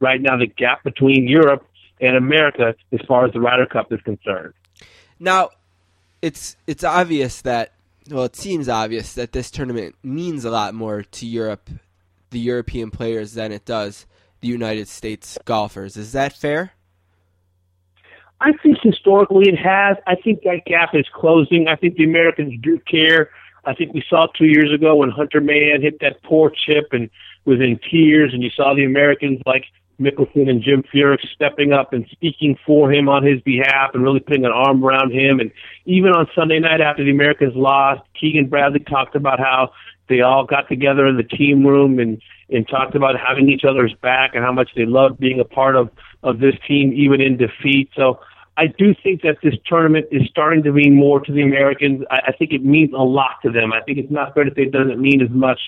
Speaker 6: right now the gap between Europe and America as far as the Ryder Cup is concerned.
Speaker 2: Now, it's it's obvious that well, it seems obvious that this tournament means a lot more to Europe, the European players, than it does the United States golfers. Is that fair?
Speaker 6: I think historically it has. I think that gap is closing. I think the Americans do care. I think we saw two years ago when Hunter Mahan hit that poor chip and was in tears, and you saw the Americans like Mickelson and Jim Furyk stepping up and speaking for him on his behalf and really putting an arm around him. And even on Sunday night after the Americans lost, Keegan Bradley talked about how they all got together in the team room and and talked about having each other's back and how much they loved being a part of of this team even in defeat. So I do think that this tournament is starting to mean more to the Americans. I, I think it means a lot to them. I think it's not fair to say it doesn't mean as much.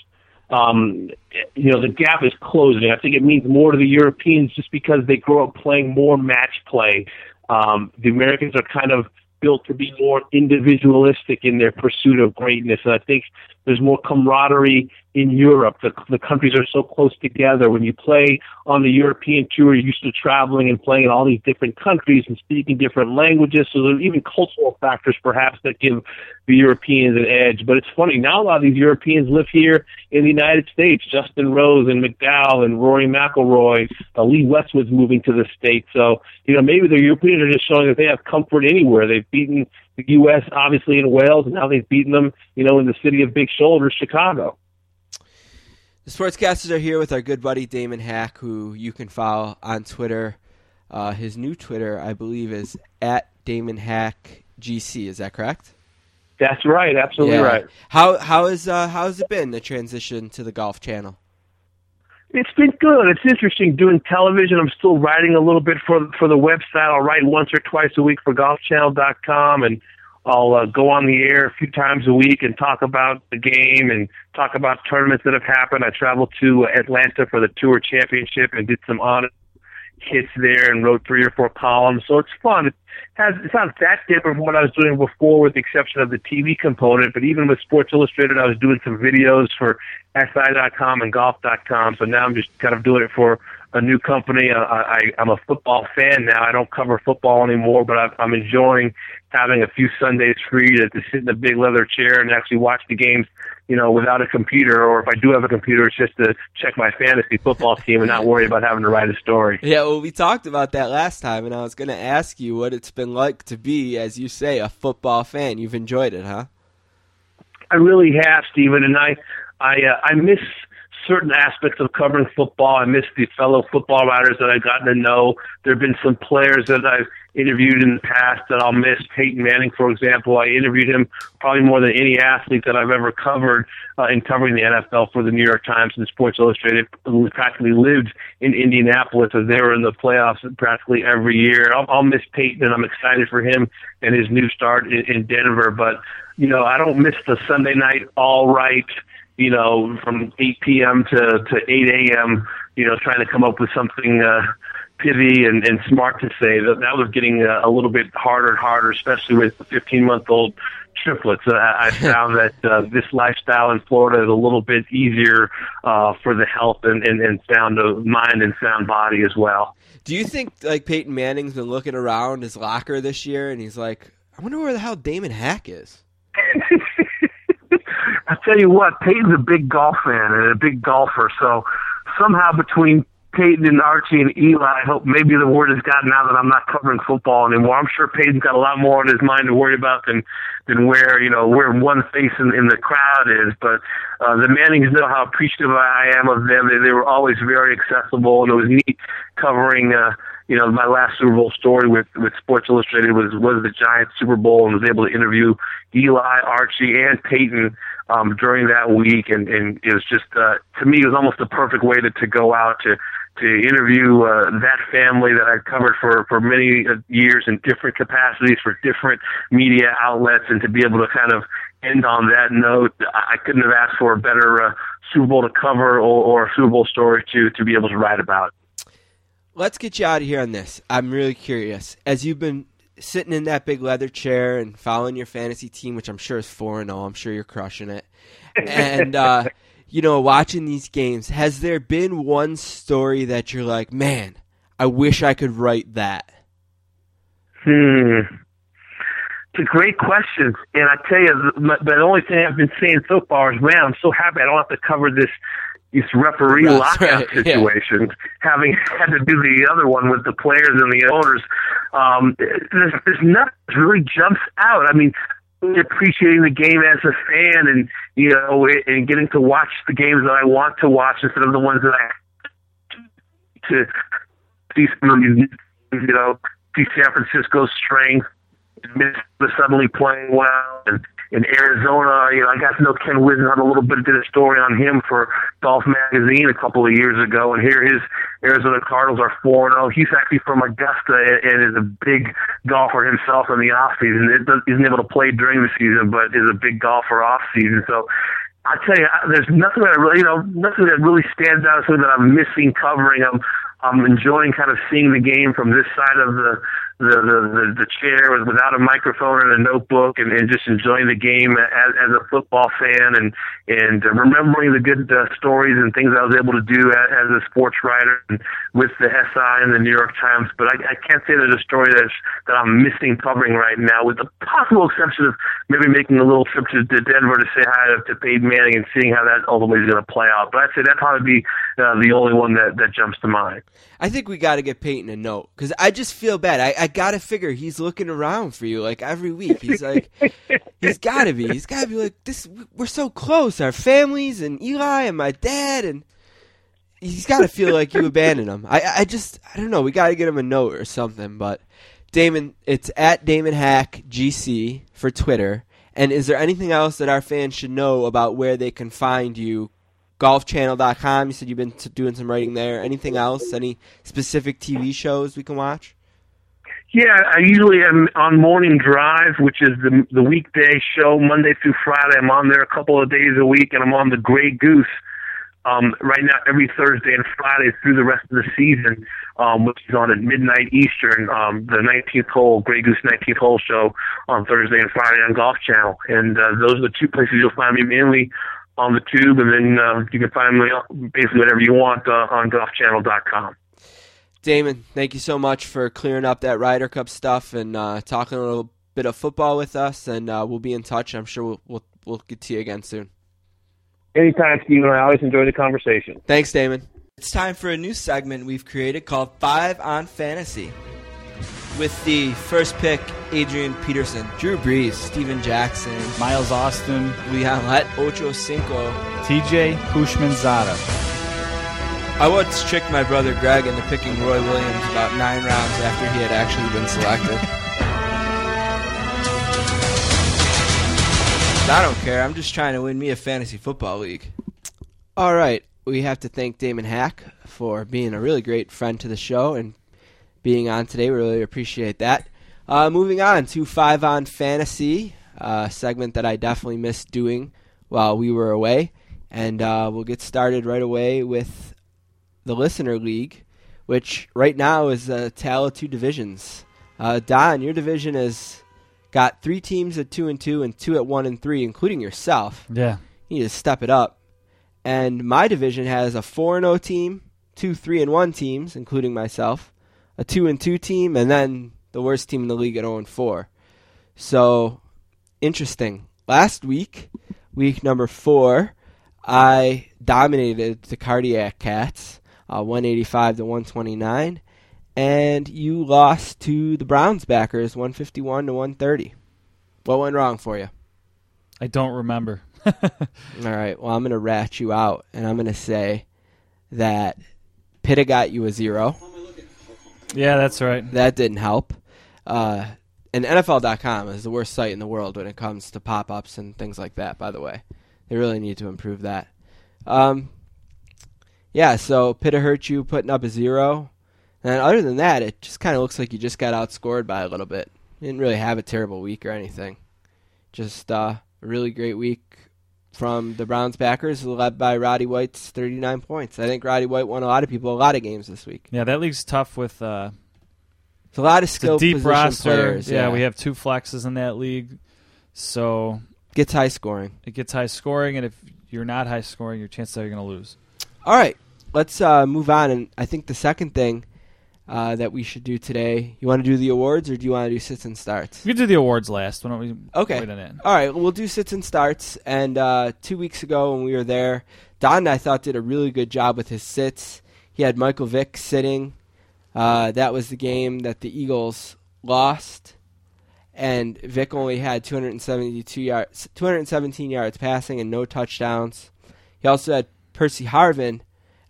Speaker 6: Um, you know, the gap is closing. I think it means more to the Europeans just because they grow up playing more match play. Um, the Americans are kind of built to be more individualistic in their pursuit of greatness. And I think there's more camaraderie in Europe. The, the countries are so close together. When you play on the European tour, you're used to traveling and playing in all these different countries and speaking different languages. So there's even cultural factors perhaps that give the Europeans an edge. But it's funny, now a lot of these Europeans live here in the United States. Justin Rose and McDowell and Rory McIlroy, uh, Lee Westwood's moving to the States. So, you know, maybe the Europeans are just showing that they have comfort anywhere. They've beaten the U.S. obviously in Wales, and now they've beaten them, you know, in the city of big shoulders, Chicago.
Speaker 2: The sportscasters are here with our good buddy Damon Hack, who you can follow on Twitter. Uh, his new Twitter, I believe, is at Damon Hack GC. Is that correct?
Speaker 6: That's right. Absolutely
Speaker 2: Yeah.
Speaker 6: right.
Speaker 2: How how is uh, how has it been the transition to the Golf Channel?
Speaker 6: It's been good. It's interesting doing television. I'm still writing a little bit for for the website. I'll write once or twice a week for golfchannel.com and I'll uh, go on the air a few times a week and talk about the game and talk about tournaments that have happened. I traveled to Atlanta for the Tour Championship and did some honest hits there and wrote three or four columns. So it's fun. It has it's not that different from what I was doing before, with the exception of the TV component. But even with Sports Illustrated, I was doing some videos for SI.com and Golf.com. So now I'm just kind of doing it for a new company. I, I, I'm a football fan now. I don't cover football anymore, but I, I'm enjoying having a few Sundays free to, to sit in a big leather chair and actually watch the games, you know, without a computer. Or if I do have a computer, it's just to check my fantasy football team and not worry about having to write a story.
Speaker 2: Yeah, well, we talked about that last time, and I was going to ask you what it's been like to be, as you say, a football fan. You've enjoyed it, huh?
Speaker 6: I really have, Stephen, and I, I, uh, I miss certain aspects of covering football. I miss the fellow football writers that I've gotten to know. There have been some players that I've interviewed in the past that I'll miss. Peyton Manning, for example, I interviewed him probably more than any athlete that I've ever covered uh, in covering the NFL for the New York Times and Sports Illustrated. We practically lived in Indianapolis as they were in the playoffs practically every year. I'll, I'll miss Peyton, and I'm excited for him and his new start in, in Denver. But you know, I don't miss the Sunday night all right you know, from 8 p.m. to, to 8 a.m., you know, trying to come up with something uh, pithy and, and smart to say. That, that was getting uh, a little bit harder and harder, especially with the 15 month old triplets. Uh, I found that uh, this lifestyle in Florida is a little bit easier uh, for the health and, and, and sound of mind and sound body as well.
Speaker 2: Do you think like Peyton Manning's been looking around his locker this year, and he's like, I wonder where the hell Damon Hack is?
Speaker 6: I tell you what, Peyton's a big golf fan and a big golfer. So somehow between Peyton and Archie and Eli, I hope maybe the word has gotten out that I'm not covering football anymore. I'm sure Peyton's got a lot more on his mind to worry about than than where you know where one face in, in the crowd is. But uh, the Mannings know how appreciative I am of them. They, they were always very accessible, and it was neat covering. Uh, you know, my last Super Bowl story with with Sports Illustrated was was the Giants Super Bowl, and was able to interview Eli, Archie, and Peyton um, during that week, and and it was just uh, to me it was almost the perfect way to to go out to to interview uh, that family that I covered for for many uh, years in different capacities for different media outlets, and to be able to kind of end on that note, I couldn't have asked for a better uh, Super Bowl to cover or, or a Super Bowl story to to be able to write about.
Speaker 2: Let's get you out of here on this. I'm really curious. As you've been sitting in that big leather chair and following your fantasy team, which I'm sure is 4 and 0, I'm sure you're crushing it. And, uh, you know, watching these games, has there been one story that you're like, man, I wish I could write that?
Speaker 6: Hmm. It's a great question, and I tell you, the, the only thing I've been saying so far is, man, I'm so happy I don't have to cover this this referee
Speaker 2: That's
Speaker 6: lockout
Speaker 2: right, yeah.
Speaker 6: having had to do the other one with the players and the owners. Um, there's, there's nothing that really jumps out. I mean, appreciating the game as a fan, and you know, and getting to watch the games that I want to watch instead of the ones that I to see some of these, you know, see San Francisco's strength, Minnesota suddenly playing well, and in Arizona, you know, I got to know Ken Whisenhunt a little bit, did a story on him for Golf Magazine a couple of years ago, and here his Arizona Cardinals are 4 and 0. He's actually from Augusta and, and is a big golfer himself in the off season. Isn't able to play during the season, but is a big golfer off season. So I tell you, there's nothing that really, you know, nothing that really stands out. Something that I'm missing covering. I'm, I'm enjoying kind of seeing the game from this side of the the the, the, chair without a microphone and a notebook, and, and just enjoying the game as, as a football fan, and and remembering the good uh, stories and things I was able to do as, as a sports writer and with the SI and the New York Times. But I, I can't say there's a story that's that I'm missing covering right now, with the possible exception of maybe making a little trip to, to Denver to say hi to, to Peyton Manning and seeing how that ultimately is going to play out. But I'd say that'd probably be uh, the only one that that jumps to mind.
Speaker 2: I think we got to get Peyton a note because I just feel bad. I, I got to figure he's looking around for you like every week. He's like, he's got to be. He's got to be like this. We're so close, our families and Eli and my dad, and he's got to feel like you abandoned him. I I just I don't know. We got to get him a note or something. But Damon, it's at Damon Hack GC for Twitter. And is there anything else that our fans should know about where they can find you golfchannel.com. You said you've been doing some writing there. Anything else? Any specific TV shows we can watch?
Speaker 6: Yeah, I usually am on Morning Drive, which is the the weekday show, Monday through Friday. I'm on there a couple of days a week, and I'm on the Grey Goose um, right now every Thursday and Friday through the rest of the season, um, which is on at midnight Eastern. Um, the 19th hole, Grey Goose 19th hole show on Thursday and Friday on Golf Channel, and uh, those are the two places you'll find me mainly on the tube, and then uh, you can find me basically whatever you want uh, on golfchannel.com.
Speaker 2: Damon, thank you so much for clearing up that Ryder Cup stuff and uh, talking a little bit of football with us, and uh, we'll be in touch. I'm sure we'll, we'll we'll get to you again soon.
Speaker 6: Anytime, Steven. I always enjoy the conversation.
Speaker 2: Thanks, Damon.
Speaker 7: It's time for a new segment we've created called Five on Fantasy. With the first pick, Adrian Peterson, Drew Brees, Steven Jackson,
Speaker 3: Miles Austin,
Speaker 7: Leon Lett, Ocho Cinco,
Speaker 3: TJ Houshmandzadeh.
Speaker 7: I once tricked my brother Greg into picking Roy Williams about nine rounds after he had actually been selected. I don't care. I'm just trying to win me a fantasy football league.
Speaker 2: All right, we have to thank Damon Hack for being a really great friend to the show and being on today. We really appreciate that. Uh, moving on to Five on Fantasy, uh, segment that I definitely missed doing while we were away. And uh, we'll get started right away with the Listener League, which right now is a tale of two divisions. Uh, Don, your division has got three teams at two and two, and two at one and three, including yourself.
Speaker 3: Yeah.
Speaker 2: You need to step it up. And my division has a four and zero team, two three and one teams, including myself, a two and two team, and then the worst team in the league at zero and four. So interesting. Last week, week number four, I dominated the Cardiac Cats, uh, 185 to 129, and you lost to the Browns backers, 151 to 130. What went wrong for you?
Speaker 3: I don't remember.
Speaker 2: All right. Well, I'm going to rat you out, and I'm going to say that Pitta got you a zero.
Speaker 3: yeah, that's right.
Speaker 2: That didn't help. Uh, and NFL.com is the worst site in the world when it comes to pop ups and things like that, by the way. They really need to improve that. Um, yeah, so Pitta hurt you putting up a zero. And other than that, it just kind of looks like you just got outscored by a little bit. You didn't really have a terrible week or anything. Just uh, a really great week from the Browns backers, led by Roddy White's 39 points. I think Roddy White won a lot of people a lot of games this week.
Speaker 3: Yeah, that league's tough with uh,
Speaker 2: It's a lot of skill
Speaker 3: deep
Speaker 2: position
Speaker 3: roster.
Speaker 2: players.
Speaker 3: yeah, we have two flexes in that league, so
Speaker 2: gets high scoring.
Speaker 3: it gets high scoring. And if you're not high scoring, your chances are you're going to lose.
Speaker 2: All right, let's uh, move on. And I think the second thing uh, that we should do today, you want to do the awards or do you want to do sits and starts?
Speaker 3: We can do the awards last. Why don't we?
Speaker 2: Okay.
Speaker 3: Wait on it.
Speaker 2: All right, we'll do sits and starts. And uh, two weeks ago when we were there, Don I thought did a really good job with his sits. He had Michael Vick sitting. Uh, that was the game that the Eagles lost, and Vick only had 272 yards, 217 yards passing and no touchdowns. He also had Percy Harvin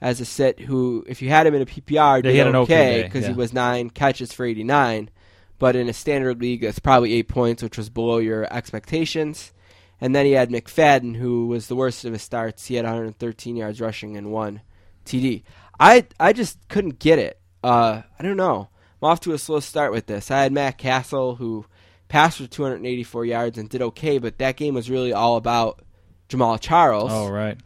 Speaker 2: as a sit, who, if you had him in a PPR,
Speaker 3: Yeah,
Speaker 2: did
Speaker 3: an okay
Speaker 2: okay
Speaker 3: day,
Speaker 2: because he was nine catches for 89. But in a standard league, that's probably eight points, which was below your expectations. And then he had McFadden, who was the worst of his starts. He had 113 yards rushing and one TD. I I just couldn't get it. Uh, I don't know. I'm off to a slow start with this. I had Matt Cassel, who passed for 284 yards and did okay, but that game was really all about Jamaal Charles.
Speaker 3: Oh right.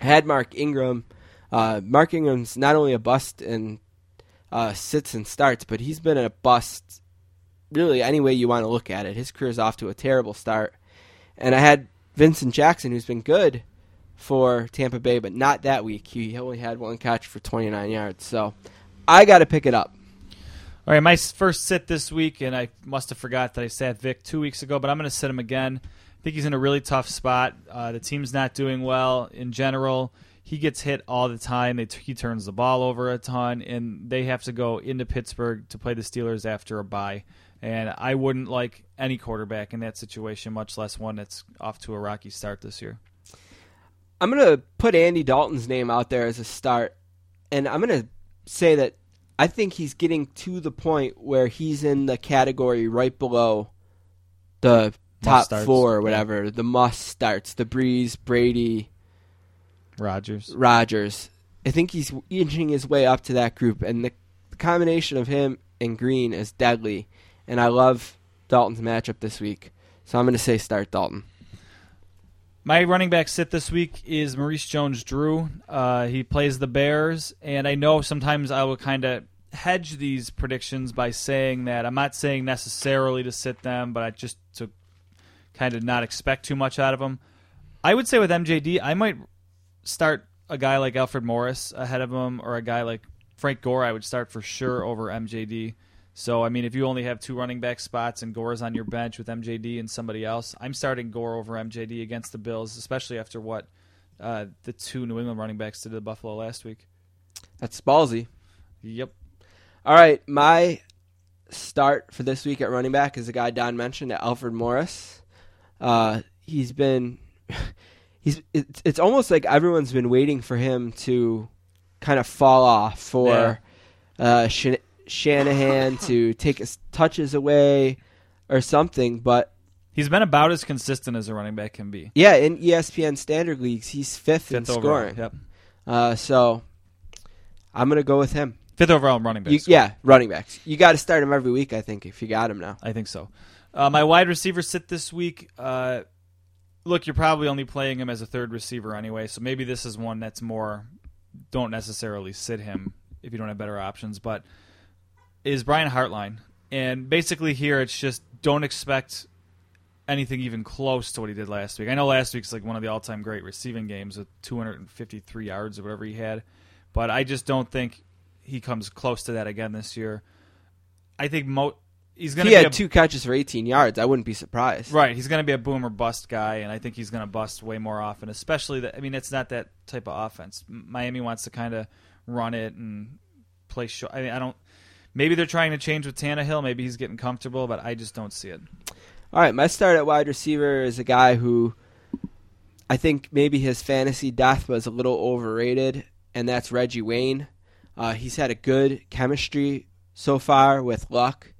Speaker 2: I had Mark Ingram. Uh, Mark Ingram's not only a bust in uh, sits and starts, but he's been a bust. Really, any way you want to look at it, his career's off to a terrible start. And I had Vincent Jackson, who's been good for Tampa Bay, but not that week. He only had one catch for 29 yards. So I got to pick it up.
Speaker 3: All right, my first sit this week, and I must have forgot that I sat Vick two weeks ago, but I'm going to sit him again. I think he's in a really tough spot. Uh, the team's not doing well in general. He gets hit all the time. T- he turns the ball over a ton, and they have to go into Pittsburgh to play the Steelers after a bye. And I wouldn't like any quarterback in that situation, much less one that's off to a rocky start this year.
Speaker 2: I'm going to put Andy Dalton's name out there as a start, and I'm going to say that I think he's getting to the point where he's in the category right below the top four or
Speaker 3: yeah.
Speaker 2: whatever. The must starts, the Brees, Brady,
Speaker 3: Rodgers.
Speaker 2: Rodgers. I think he's inching his way up to that group, and the combination of him and Green is deadly. And I love Dalton's matchup this week, so I'm going to say start Dalton.
Speaker 3: My running back sit this week is Maurice Jones-Drew. Uh, he plays the Bears, and I know sometimes I will kind of hedge these predictions by saying that I'm not saying necessarily to sit them, but I just to kind of not expect too much out of them. I would say with MJD, I might start a guy like Alfred Morris ahead of him, or a guy like Frank Gore. I would start for sure over MJD. So I mean, if you only have two running back spots and Gore's on your bench with MJD and somebody else, I'm starting Gore over MJD against the Bills, especially after what uh, the two New England running backs did to the Buffalo last week.
Speaker 2: That's ballsy.
Speaker 3: Yep.
Speaker 2: All right, my start for this week at running back is a guy Don mentioned, Alfred Morris. Uh, he's been, he's it's, it's almost like everyone's been waiting for him to kind of fall off for uh, Shan- Shanahan to take his touches away or something. But
Speaker 3: He's been about as consistent as a running back can be.
Speaker 2: yeah, in ESPN standard leagues, he's fifth, in
Speaker 3: Fifth overall.
Speaker 2: scoring.
Speaker 3: Yep.
Speaker 2: Uh, so I'm gonna go with him.
Speaker 3: Fifth overall running back.
Speaker 2: yeah, running backs. You got to start him every week. I think if you got him now.
Speaker 3: I think so. Uh, my wide receiver sit this week. Uh, look, you're probably only playing him as a third receiver anyway, so maybe this is one that's more. Don't necessarily sit him if you don't have better options, but is Brian Hartline. And basically, here it's just don't expect anything even close to what he did last week. I know last week's like one of the all-time great receiving games with 253 yards or whatever he had, but I just don't think he comes close to that again this year. I think mo- he's going to
Speaker 2: He had
Speaker 3: a,
Speaker 2: two catches for 18 yards. I wouldn't be surprised.
Speaker 3: Right, he's going to be a boom or bust guy, and I think he's going to bust way more often. Especially that, I mean, it's not that type of offense. Miami wants to kind of run it and play short. I mean, I don't. Maybe they're trying to change with Tannehill. Maybe he's getting comfortable, but I just don't see it.
Speaker 2: All right, my start at wide receiver is a guy who I think maybe his fantasy death was a little overrated, and that's Reggie Wayne. Uh, he's had a good chemistry so far with Luck.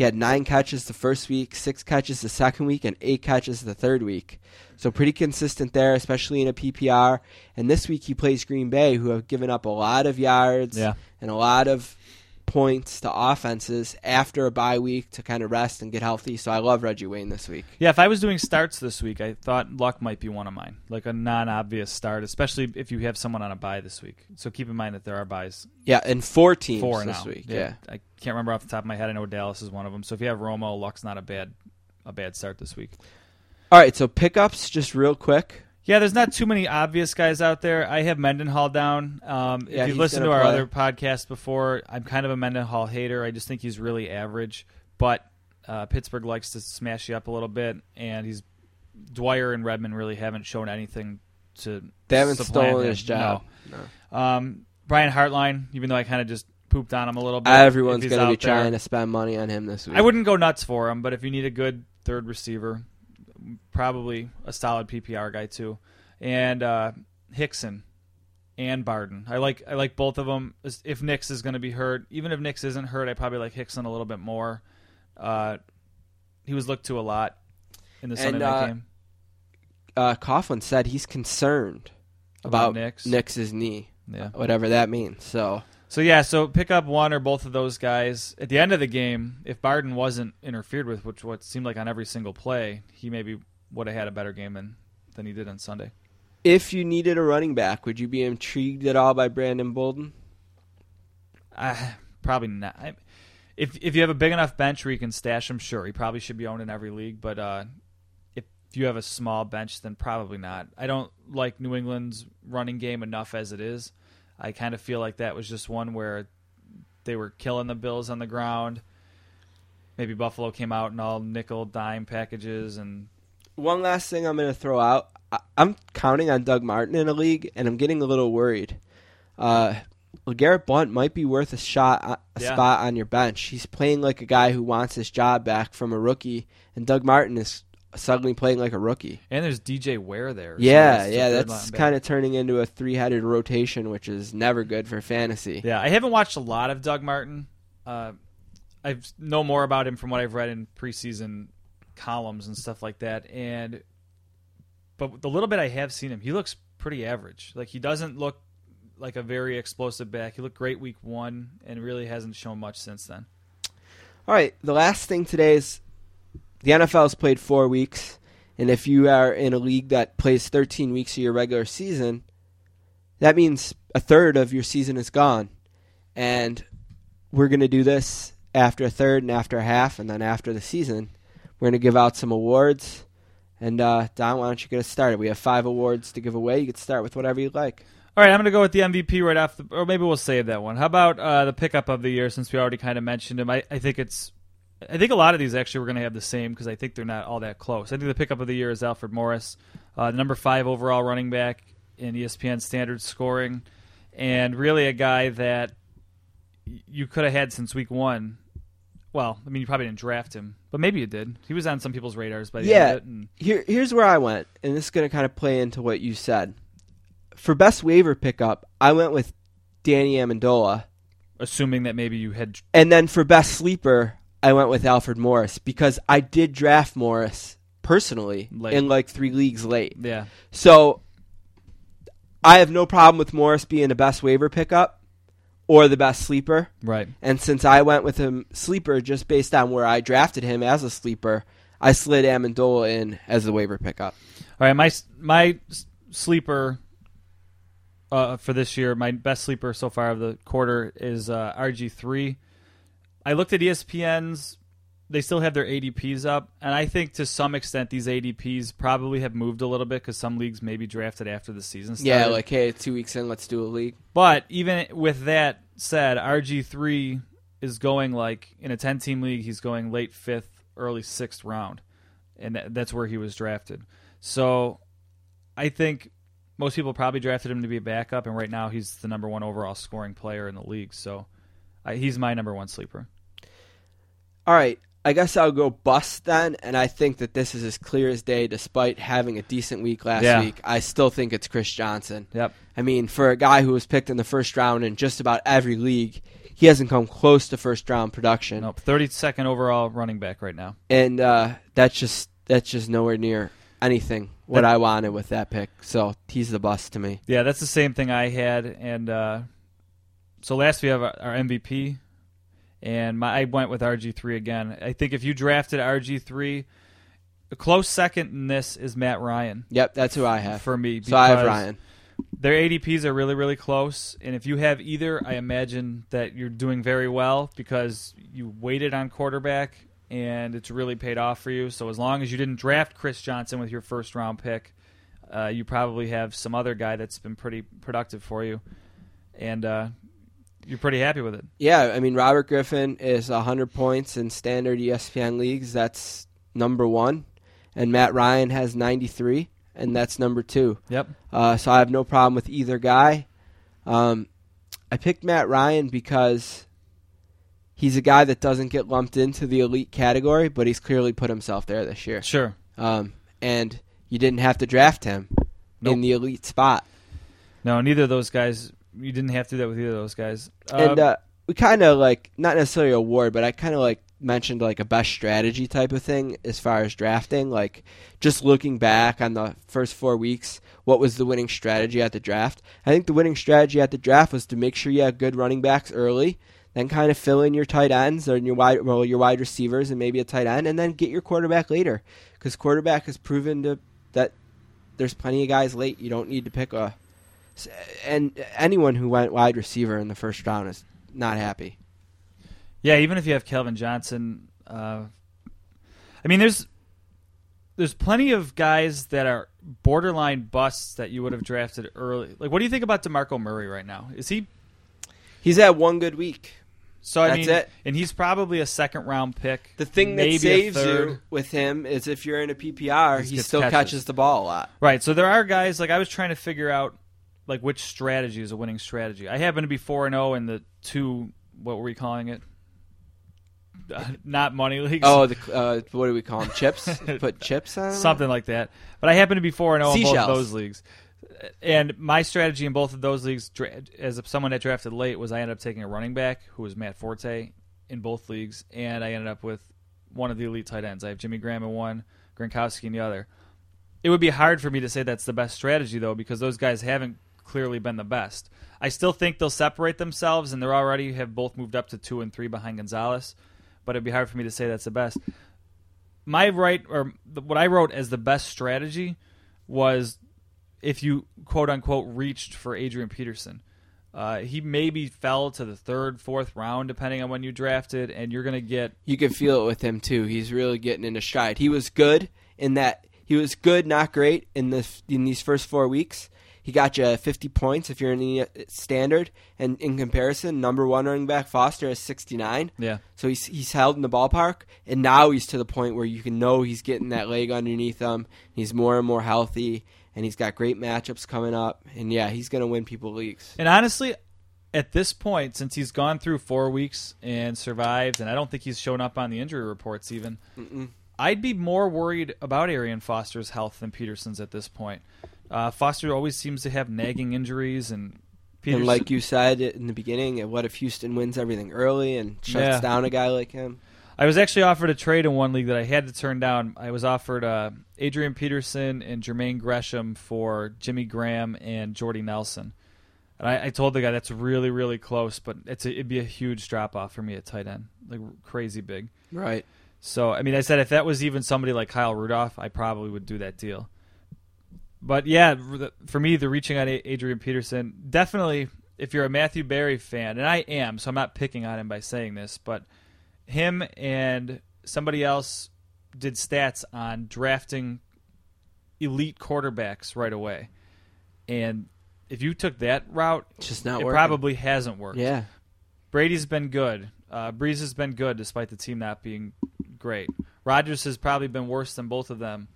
Speaker 2: He had nine catches the first week, six catches the second week, and eight catches the third week. So pretty consistent there, especially in a PPR. And this week he plays Green Bay, who have given up a lot of yards
Speaker 3: Yeah.
Speaker 2: and a lot of points to offenses after a bye week to kind of rest and get healthy. So I love Reggie Wayne this week.
Speaker 3: Yeah, if I was doing starts this week, I thought Luck might be one of mine, like a non-obvious start, especially if you have someone on a bye this week. So keep in mind that there are byes
Speaker 2: Yeah, and four teams
Speaker 3: four
Speaker 2: this
Speaker 3: now.
Speaker 2: week. Yeah.
Speaker 3: I can't remember off the top of my head. I know Dallas is one of them. So if you have Romo, Luck's not a bad a bad start this week.
Speaker 2: All right, so pickups just real quick.
Speaker 3: Yeah, there's not too many obvious guys out there. I have Mendenhall down. Um,
Speaker 2: Yeah,
Speaker 3: if you've listened to our
Speaker 2: play.
Speaker 3: other podcast before, I'm kind of a Mendenhall hater. I just think he's really average. But uh, Pittsburgh likes to smash you up a little bit, and he's Dwyer and Redman really haven't shown anything to.
Speaker 2: They haven't stolen his job.
Speaker 3: No. Um, Brian Hartline, even though I kind of just pooped on him a little bit.
Speaker 2: Everyone's going to be
Speaker 3: there.
Speaker 2: trying to spend money on him this week.
Speaker 3: I wouldn't go nuts for him, but if you need a good third receiver, probably a solid PPR guy too, and uh, Hickson and Barden. I like I like both of them. If Nicks is going to be hurt, even if Nicks isn't hurt, I probably like Hickson a little bit more. Uh, he was looked to a lot in the Sunday
Speaker 2: And,
Speaker 3: night
Speaker 2: uh,
Speaker 3: game.
Speaker 2: Uh, Coughlin said he's concerned
Speaker 3: About
Speaker 2: about,
Speaker 3: Nicks?
Speaker 2: Nicks's knee,
Speaker 3: Yeah.
Speaker 2: whatever that means. So
Speaker 3: So yeah, so pick up one or both of those guys at the end of the game. If Barden wasn't interfered with, which what seemed like on every single play, he maybe would have had a better game than than he did on Sunday.
Speaker 2: if you needed a running back, would you be intrigued at all by Brandon Bolden?
Speaker 3: I, probably not. I, if if you have a big enough bench where you can stash him, sure, he probably should be owned in every league. But uh, if you have a small bench, then probably not. I don't like New England's running game enough as it is. I kind of feel like that was just one where they were killing the Bills on the ground. Maybe Buffalo came out in all nickel dime packages and
Speaker 2: One last thing I'm going to throw out. I'm counting on Doug Martin in a league, and I'm getting a little worried. Uh, LeGarrette Blount might be worth a shot, a
Speaker 3: Yeah.
Speaker 2: spot on your bench. He's playing like a guy who wants his job back from a rookie, and Doug Martin is suddenly playing like a rookie.
Speaker 3: and there's DJ Ware there. so
Speaker 2: Yeah,
Speaker 3: that's
Speaker 2: yeah, that's kind of turning into a three-headed rotation, which is never good for fantasy.
Speaker 3: Yeah, I haven't watched a lot of Doug Martin. Uh, I know more about him from what I've read in preseason columns and stuff like that. And but the little bit I have seen him, he looks pretty average. Like he doesn't look like a very explosive back. He looked great week one and really hasn't shown much since then.
Speaker 2: All right, the last thing today is the NFL has played four weeks, and if you are in a league that plays 13 weeks of your regular season, that means a third of your season is gone. And we're going to do this after a third and after a half, and then after the season. We're going to give out some awards. And uh, Don, why don't you get us started? We have five awards to give away. You can start with whatever you like.
Speaker 3: All right, I'm going to go with the MVP right off the, or maybe we'll save that one. How about uh, the pickup of the year since we already kind of mentioned him? I, I think it's, I think a lot of these actually we're going to have the same because I think they're not all that close. I think the pickup of the year is Alfred Morris, uh, the number five overall running back in ESPN standard scoring, and really a guy that you could have had since week one. Well, I mean, you probably didn't draft him, but maybe you did. He was on some people's radars by the
Speaker 2: Yeah.
Speaker 3: end of it. And
Speaker 2: Here, here's where I went, and this is going to kind of play into what you said. For best waiver pickup, I went with Danny Amendola,
Speaker 3: assuming that maybe you had
Speaker 2: and then for best sleeper, I went with Alfred Morris because I did draft Morris personally
Speaker 3: Late.
Speaker 2: in like three leagues late.
Speaker 3: yeah
Speaker 2: So I have no problem with Morris being the best waiver pickup or the best sleeper.
Speaker 3: right.
Speaker 2: And since I went with him sleeper just based on where I drafted him as a sleeper, I slid Amendola in as the waiver pickup.
Speaker 3: All right, my my sleeper uh, for this year, my best sleeper so far of the quarter is uh, RG three. I looked at ESPN's; they still have their ADPs up, and I think to some extent these ADPs probably have moved a little bit because some leagues maybe drafted after the season started.
Speaker 2: Yeah, like hey, two weeks in, let's do a league.
Speaker 3: But even with that said, RG three is going like in a ten team league, he's going late fifth, early sixth round, and that, that's where he was drafted. So I think most people probably drafted him to be a backup, and right now he's the number one overall scoring player in the league. So I, he's my number one sleeper.
Speaker 2: All right, I guess I'll go bust then, and I think that this is as clear as day. Despite having a decent week last
Speaker 3: Yeah.
Speaker 2: week, I still think it's Chris Johnson.
Speaker 3: Yep.
Speaker 2: I mean, for a guy who was picked in the first round in just about every league, he hasn't come close to first round production,
Speaker 3: Nope. Thirty second overall running back right now.
Speaker 2: and uh, that's just that's just nowhere near anything what
Speaker 3: That-
Speaker 2: I wanted with that pick. So he's the bust to me.
Speaker 3: Yeah, that's the same thing I had. And uh, so last we have our, our MVP, and my I went with RG three again. I think if you drafted RG three, a close second in this is Matt Ryan
Speaker 2: Yep, that's who I have.
Speaker 3: for me.
Speaker 2: so I have Ryan.
Speaker 3: Their ADPs are really really close, and if you have either, I imagine that you're doing very well because you waited on quarterback. And it's really paid off for you. So as long as you didn't draft Chris Johnson with your first round pick, uh, you probably have some other guy that's been pretty productive for you, and uh, you're pretty happy with it.
Speaker 2: Yeah, I mean Robert Griffin is 100 points in standard ESPN leagues. That's number one, and Matt Ryan has 93, and that's number two.
Speaker 3: Yep.
Speaker 2: Uh, so I have no problem with either guy. Um, I picked Matt Ryan because he's a guy that doesn't get lumped into the elite category, but he's clearly put himself there this year.
Speaker 3: Sure.
Speaker 2: Um, and you didn't have to draft him
Speaker 3: Nope.
Speaker 2: in the elite spot.
Speaker 3: No, neither of those guys. You didn't have to do that with either of those guys.
Speaker 2: and
Speaker 3: Um,
Speaker 2: uh, we kind of like not necessarily award, but I kind of like mentioned like a best strategy type of thing as far as drafting. Like just looking back on the first four weeks, what was the winning strategy at the draft? I think the winning strategy at the draft was to make sure you had good running backs early, then kind of fill in your tight ends or your wide well your wide receivers and maybe a tight end, and then get your quarterback later because quarterback has proven to that there's plenty of guys late. You don't need to pick a and anyone who went wide receiver in the first round is not happy.
Speaker 3: Yeah, even if you have Calvin Johnson, uh, I mean, there's there's plenty of guys that are borderline busts that you would have drafted early. Like, what do you think about Demarco Murray right now? Is he?
Speaker 2: He's had one good week.
Speaker 3: So I
Speaker 2: That's
Speaker 3: mean,
Speaker 2: it.
Speaker 3: and he's probably a second round pick.
Speaker 2: The thing that saves you with him is if you're in a PPR,
Speaker 3: He
Speaker 2: he still
Speaker 3: catches.
Speaker 2: catches the ball a lot.
Speaker 3: Right. So there are guys like I was trying to figure out like which strategy is a winning strategy. I happen to be four and zero in the two. What were we calling it? Uh, not money leagues.
Speaker 2: Oh, the uh, what do we call them? Chips? Put chips on
Speaker 3: something like that. But I happen to be four and zero in both of those leagues. And my strategy in both of those leagues, as someone that drafted late, was I ended up taking a running back who was Matt Forte in both leagues, and I ended up with one of the elite tight ends. I have Jimmy Graham in one, Gronkowski in the other. It would be hard for me to say that's the best strategy though, because those guys haven't clearly been the best. I still think they'll separate themselves, and they're already have both moved up to two and three behind Gonzalez. But it'd be hard for me to say that's the best my right or what I wrote as the best strategy was if you quote unquote reached for Adrian Peterson. Uh, he maybe fell to the third, fourth round, depending on when you drafted, and you're going to get
Speaker 2: You can feel it with him too. He's really getting in into stride. He was good in that. He was good, not great in this in these first four weeks. He got you 50 points if you're in the uh, standard, and in comparison, number one running back Foster has 69.
Speaker 3: yeah.
Speaker 2: So he's he's held in the ballpark, and now he's to the point where you can know he's getting that leg underneath him. He's more and more healthy, and he's got great matchups coming up. And yeah, he's going to win people leagues.
Speaker 3: And honestly, at this point, since he's gone through four weeks and survived, and I don't think he's shown up on the injury reports even, I'd be more worried about Arian Foster's health than Peterson's at this point. Uh, Foster always seems to have nagging injuries, and Peterson,
Speaker 2: And like you said in the beginning, what if Houston wins everything early and shuts
Speaker 3: Yeah.
Speaker 2: down a guy like him?
Speaker 3: I was actually offered a trade in one league that I had to turn down. I was offered uh, Adrian Peterson and Jermaine Gresham for Jimmy Graham and Jordy Nelson. And I, I told the guy that's really, really close, but it's a, it'd be a huge drop off for me at tight end, like crazy big.
Speaker 2: Right.
Speaker 3: So I mean, I said if that was even somebody like Kyle Rudolph, I probably would do that deal. But yeah, for me, the reaching on Adrian Peterson definitely. If you're a Matthew Berry fan, and I am, so I'm not picking on him by saying this, but him and somebody else did stats on drafting elite quarterbacks right away, and if you took that route,
Speaker 2: It's just not
Speaker 3: it
Speaker 2: working.
Speaker 3: probably hasn't worked.
Speaker 2: Yeah.
Speaker 3: Brady's been good. Uh, Brees has been good despite the team not being great. Rodgers has probably been worse than both of them.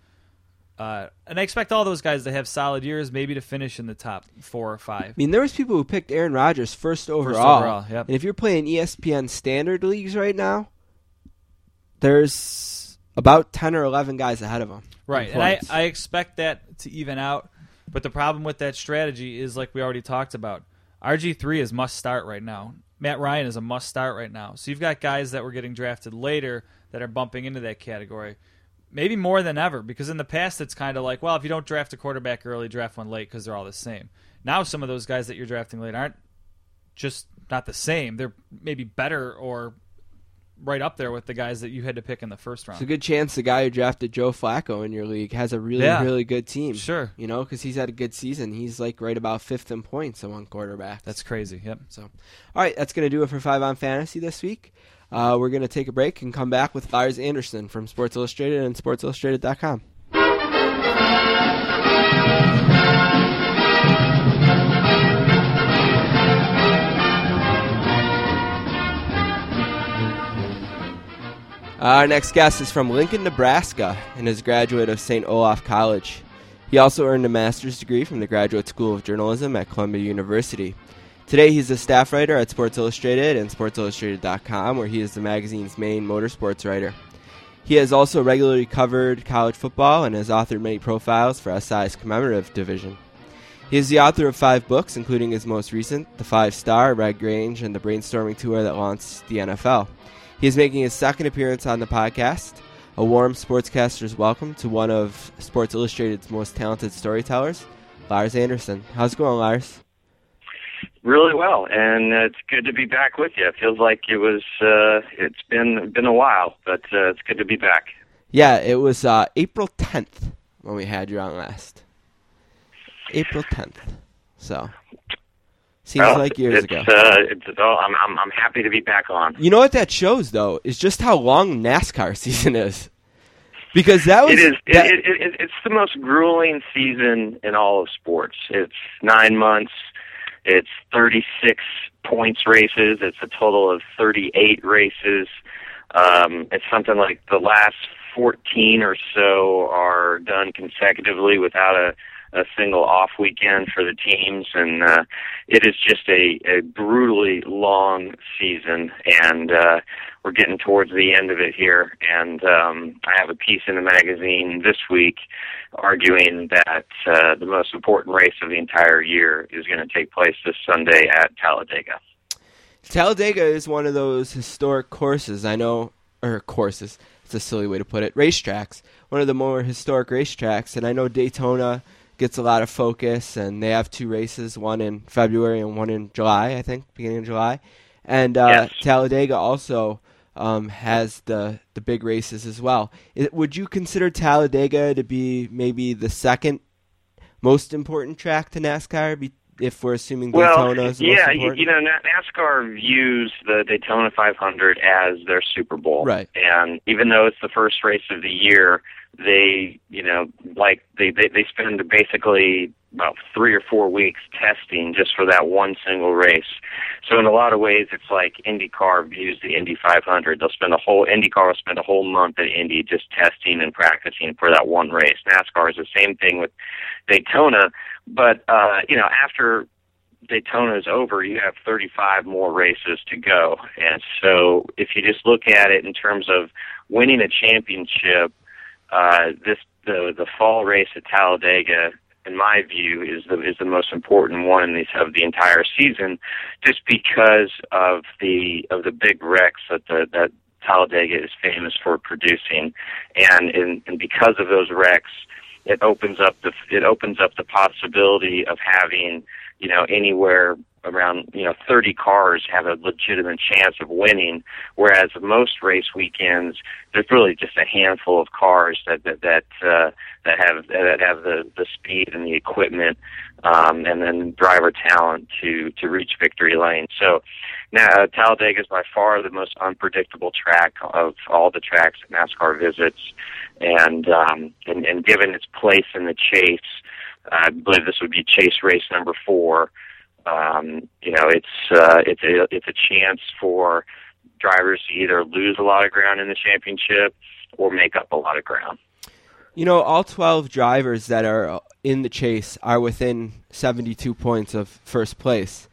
Speaker 3: Uh, and I expect all those guys to have solid years, maybe to finish in the top four or five.
Speaker 2: I mean, there was people who picked Aaron Rodgers first overall.
Speaker 3: overall, yep.
Speaker 2: And if you're playing ESPN standard leagues right now, there's about 10 or 11 guys ahead of him.
Speaker 3: Right, and I. I expect that to even out. But the problem with that strategy is, like we already talked about, RG3 is must start right now. Matt Ryan is a must start right now. So you've got guys that were getting drafted later that are bumping into that category. Maybe more than ever, because in the past it's kind of like, well, if you don't draft a quarterback early, draft one late because they're all the same. Now some of those guys that you're drafting late aren't just not the same. They're maybe better or right up there with the guys that you had to pick in the first round.
Speaker 2: It's a good chance the guy who drafted Joe Flacco in your league has a really,
Speaker 3: Yeah.
Speaker 2: really good team.
Speaker 3: Sure.
Speaker 2: You know, because he's had a good season. He's like right about fifth in points among quarterbacks.
Speaker 3: That's crazy. Yep.
Speaker 2: So, all right, that's going to do it for Five on Fantasy this week. Uh, we're going to take a break and come back with Lars Anderson from Sports Illustrated and SportsIllustrated.com. Our next guest is from Lincoln, Nebraska, and is a graduate of St. Olaf College. He also earned a master's degree from the Graduate School of Journalism at Columbia University. Today, he's a staff writer at Sports Illustrated and SportsIllustrated.com, where he is the magazine's main motorsports writer. He has also regularly covered college football and has authored many profiles for SI's commemorative division. He is the author of five books, including his most recent, The First Star, Red Grange, and the barnstorming tour that launched the NFL. He is making his second appearance on the podcast. A warm sportscaster's welcome to one of Sports Illustrated's most talented storytellers, Lars Anderson. How's it going, Lars?
Speaker 8: Really well, and it's good to be back with you. It feels like it was uh, it's been been a while, but uh, it's good to be back.
Speaker 2: Yeah, it was uh, April 10th when we had you on last. April 10th. So, Seems
Speaker 8: Well,
Speaker 2: like years ago.
Speaker 8: Uh, it's, oh, I'm, I'm I'm happy to be back on.
Speaker 2: You know what that shows though is just how long NASCAR season is. Because that was
Speaker 8: It is.
Speaker 2: that-
Speaker 8: it, it, it, it's the most grueling season in all of sports. It's nine months. It's 36 points races. It's a total of 38 races. Um, it's something like the last 14 or so are done consecutively without a, a single off weekend for the teams, and uh, it is just a, a brutally long season. And uh, we're getting towards the end of it here, and um, I have a piece in the magazine this week arguing that uh, the most important race of the entire year is going to take place this Sunday at Talladega.
Speaker 2: Talladega is one of those historic courses. I know, or courses. It's a silly way to put it. Racetracks. One of the more historic racetracks, and I know Daytona gets a lot of focus, and they have two races, one in February and one in July. I think beginning of July, and uh,
Speaker 8: Yes.
Speaker 2: Talladega also um, has the the big races as well. It, would you consider Talladega to be maybe the second most important track to NASCAR? Be, if we're assuming Daytona
Speaker 8: Well,
Speaker 2: is the
Speaker 8: yeah, you, you know, NASCAR views the Daytona 500 as their Super Bowl,
Speaker 2: Right.
Speaker 8: And even though it's the first race of the year, they, you know, like they they, they spend basically about three or four weeks testing just for that one single race. So in a lot of ways, it's like IndyCar views the Indy 500. They'll spend a whole IndyCar will spend a whole month at Indy just testing and practicing for that one race. NASCAR is the same thing with Daytona, but uh, you know after Daytona is over, you have 35 more races to go. And so if you just look at it in terms of winning a championship, uh, this the the fall race at Talladega, in my view, is the is the most important one of the entire season, just because of the of the big wrecks that the that Talladega is famous for producing, and in, and because of those wrecks, it opens up the it opens up the possibility of having you know anywhere around you know 30 cars have a legitimate chance of winning whereas most race weekends there's really just a handful of cars that that that uh, that have that have the the speed and the equipment um, and then driver talent to to reach victory lane so now Talladega is by far the most unpredictable track of all the tracks that NASCAR visits and um and, and given its place in the chase I believe this would be chase race number four. Um, you know, it's uh, it's a it's a chance for drivers to either lose a lot of ground in the championship or make up a lot of ground.
Speaker 2: You know, all 12 drivers that are in the chase are within 72 points of first place.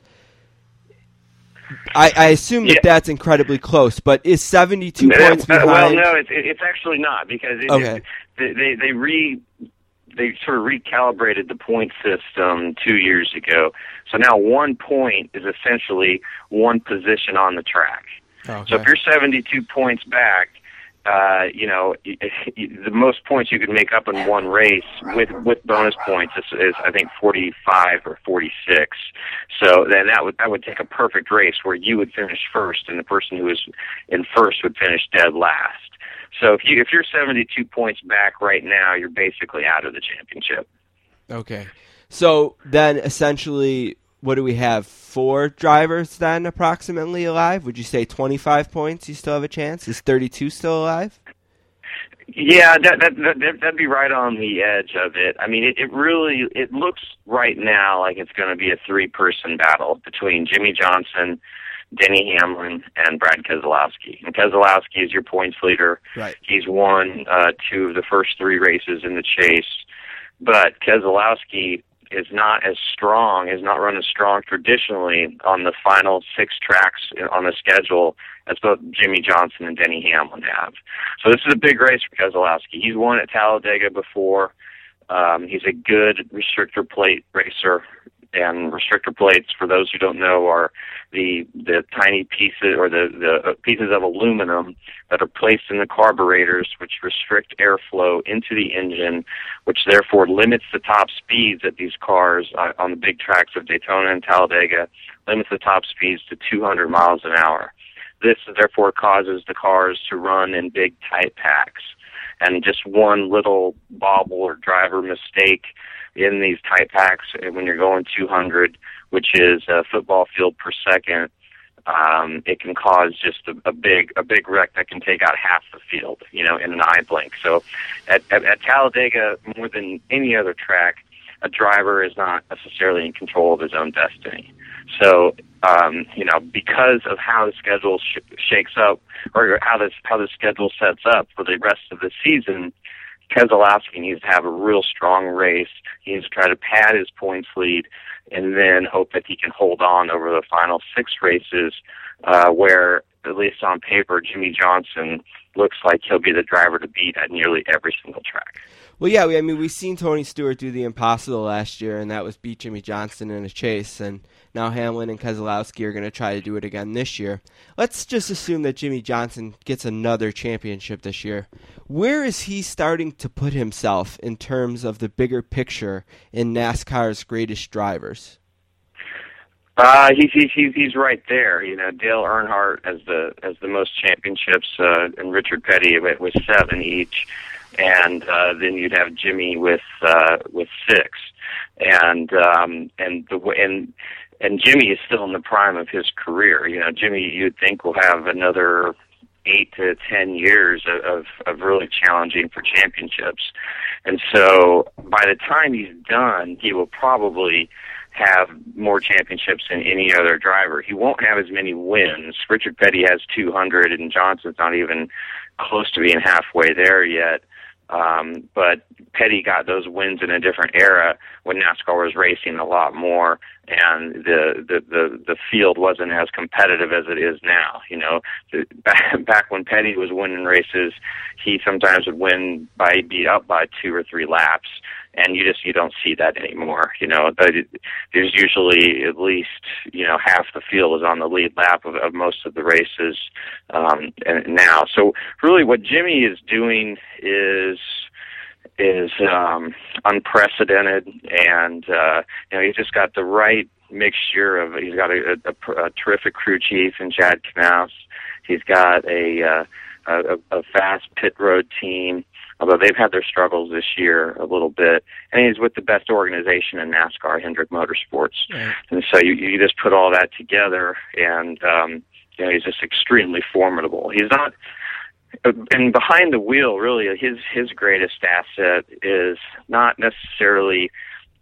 Speaker 2: I, I assume that
Speaker 8: Yeah.
Speaker 2: that's incredibly close, but is 72
Speaker 8: Uh,
Speaker 2: points
Speaker 8: well, no, it's it's actually not because it,
Speaker 2: Okay.
Speaker 8: it, they they re they sort of recalibrated the point system two years ago. So now one point is essentially one position on the track. So if you're 72 points back, uh, you know the most points you could make up in one race with with bonus points is, is I think 45 or 46. So then that would that would take a perfect race where you would finish first and the person who was in first would finish dead last. So if you if you're 72 points back right now, you're basically out of the championship.
Speaker 2: Okay. So then essentially, what do we have? Four drivers then approximately alive? Would you say 25 points you still have a chance? Is 32 still alive?
Speaker 8: Yeah, that that, that that- that'd be right on the edge of it. I mean, it, it really it looks right now like it's going to be a three-person battle between Jimmie Johnson, Denny Hamlin, and Brad Keselowski. And Keselowski is your points leader.
Speaker 2: Right.
Speaker 8: He's won uh, two of the first three races in the chase, but Keselowski is not as strong, has not run as strong traditionally on the final six tracks on the schedule as both Jimmie Johnson and Denny Hamlin have. So this is a big race for Keselowski. He's won at Talladega before. Um, he's a good restrictor plate racer. And restrictor plates, for those who don't know, are the the tiny pieces or the the pieces of aluminum that are placed in the carburetors, which restrict airflow into the engine, which therefore limits the top speeds at these cars uh, on the big tracks of Daytona and Talladega, limits the top speeds to 200 miles an hour. This therefore causes the cars to run in big tight packs. And just one little bobble or driver mistake in these tight packs when you're going 200, which is a football field per second. Um, it can cause just a, a big a big wreck that can take out half the field, you know, in an eye blink. So, at, at, at Talladega, more than any other track, a driver is not necessarily in control of his own destiny. So, um, you know, because of how the schedule sh- shakes up, or how this how the schedule sets up for the rest of the season, Keselowski needs to have a real strong race. He needs to try to pad his points lead, and then hope that he can hold on over the final six races, uh, where at least on paper, Jimmie Johnson looks like he'll be the driver to beat at nearly every single track.
Speaker 2: Well, yeah, we, I mean, we've seen Tony Stewart do the impossible last year, and that was beat Jimmie Johnson in a chase. And now Hamlin and Keselowski are going to try to do it again this year. Let's just assume that Jimmie Johnson gets another championship this year. Where is he starting to put himself in terms of the bigger picture in NASCAR's greatest drivers?
Speaker 8: Uh, he's he's he's right there. You know, Dale Earnhardt as the as the most championships, uh, and Richard Petty with, with seven each and uh, then you'd have Jimmie with uh, with six, and um, and the and and Jimmie is still in the prime of his career. You know, Jimmie, you'd think will have another eight to ten years of, of really challenging for championships, and so by the time he's done, he will probably have more championships than any other driver. He won't have as many wins. Richard Petty has 200, and Johnson's not even close to being halfway there yet. Um, but Petty got those wins in a different era when NASCAR was racing a lot more, and the the the, the field wasn't as competitive as it is now. You know, back back when Petty was winning races, he sometimes would win by be up by two or three laps, and you just you don't see that anymore. You know, there's usually at least you know half the field is on the lead lap of, of most of the races um, and now. So really, what Jimmie is doing is is um, unprecedented, and uh, you know he's just got the right mixture of. He's got a, a, a terrific crew chief in Chad Knaus. He's got a, uh, a a fast pit road team although they've had their struggles this year a little bit. And he's with the best organization in NASCAR, Hendrick Motorsports. Right. And so you, you just put all that together, and um, you know he's just extremely formidable. He's not. And behind the wheel, really, his his greatest asset is not necessarily,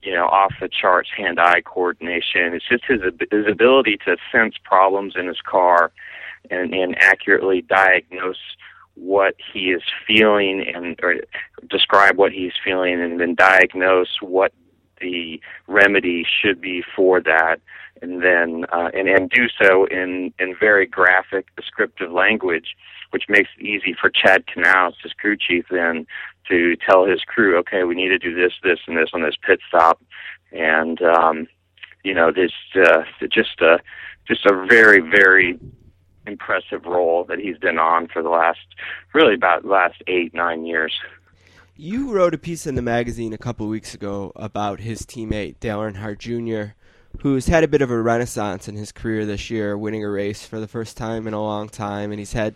Speaker 8: you know, off the charts hand-eye coordination. It's just his his ability to sense problems in his car, and and accurately diagnose what he is feeling and or describe what he's feeling and then diagnose what the remedy should be for that. And then uh, and, and do so in, in very graphic descriptive language which makes it easy for Chad Knaus, his crew chief then to tell his crew, okay, we need to do this, this, and this on this pit stop, and um, you know, this uh, just a just a very, very impressive role that he's been on for the last really about last eight nine years.
Speaker 2: You wrote a piece in the magazine a couple weeks ago about his teammate Dale Earnhardt Jr., who's had a bit of a renaissance in his career this year, winning a race for the first time in a long time, and he's had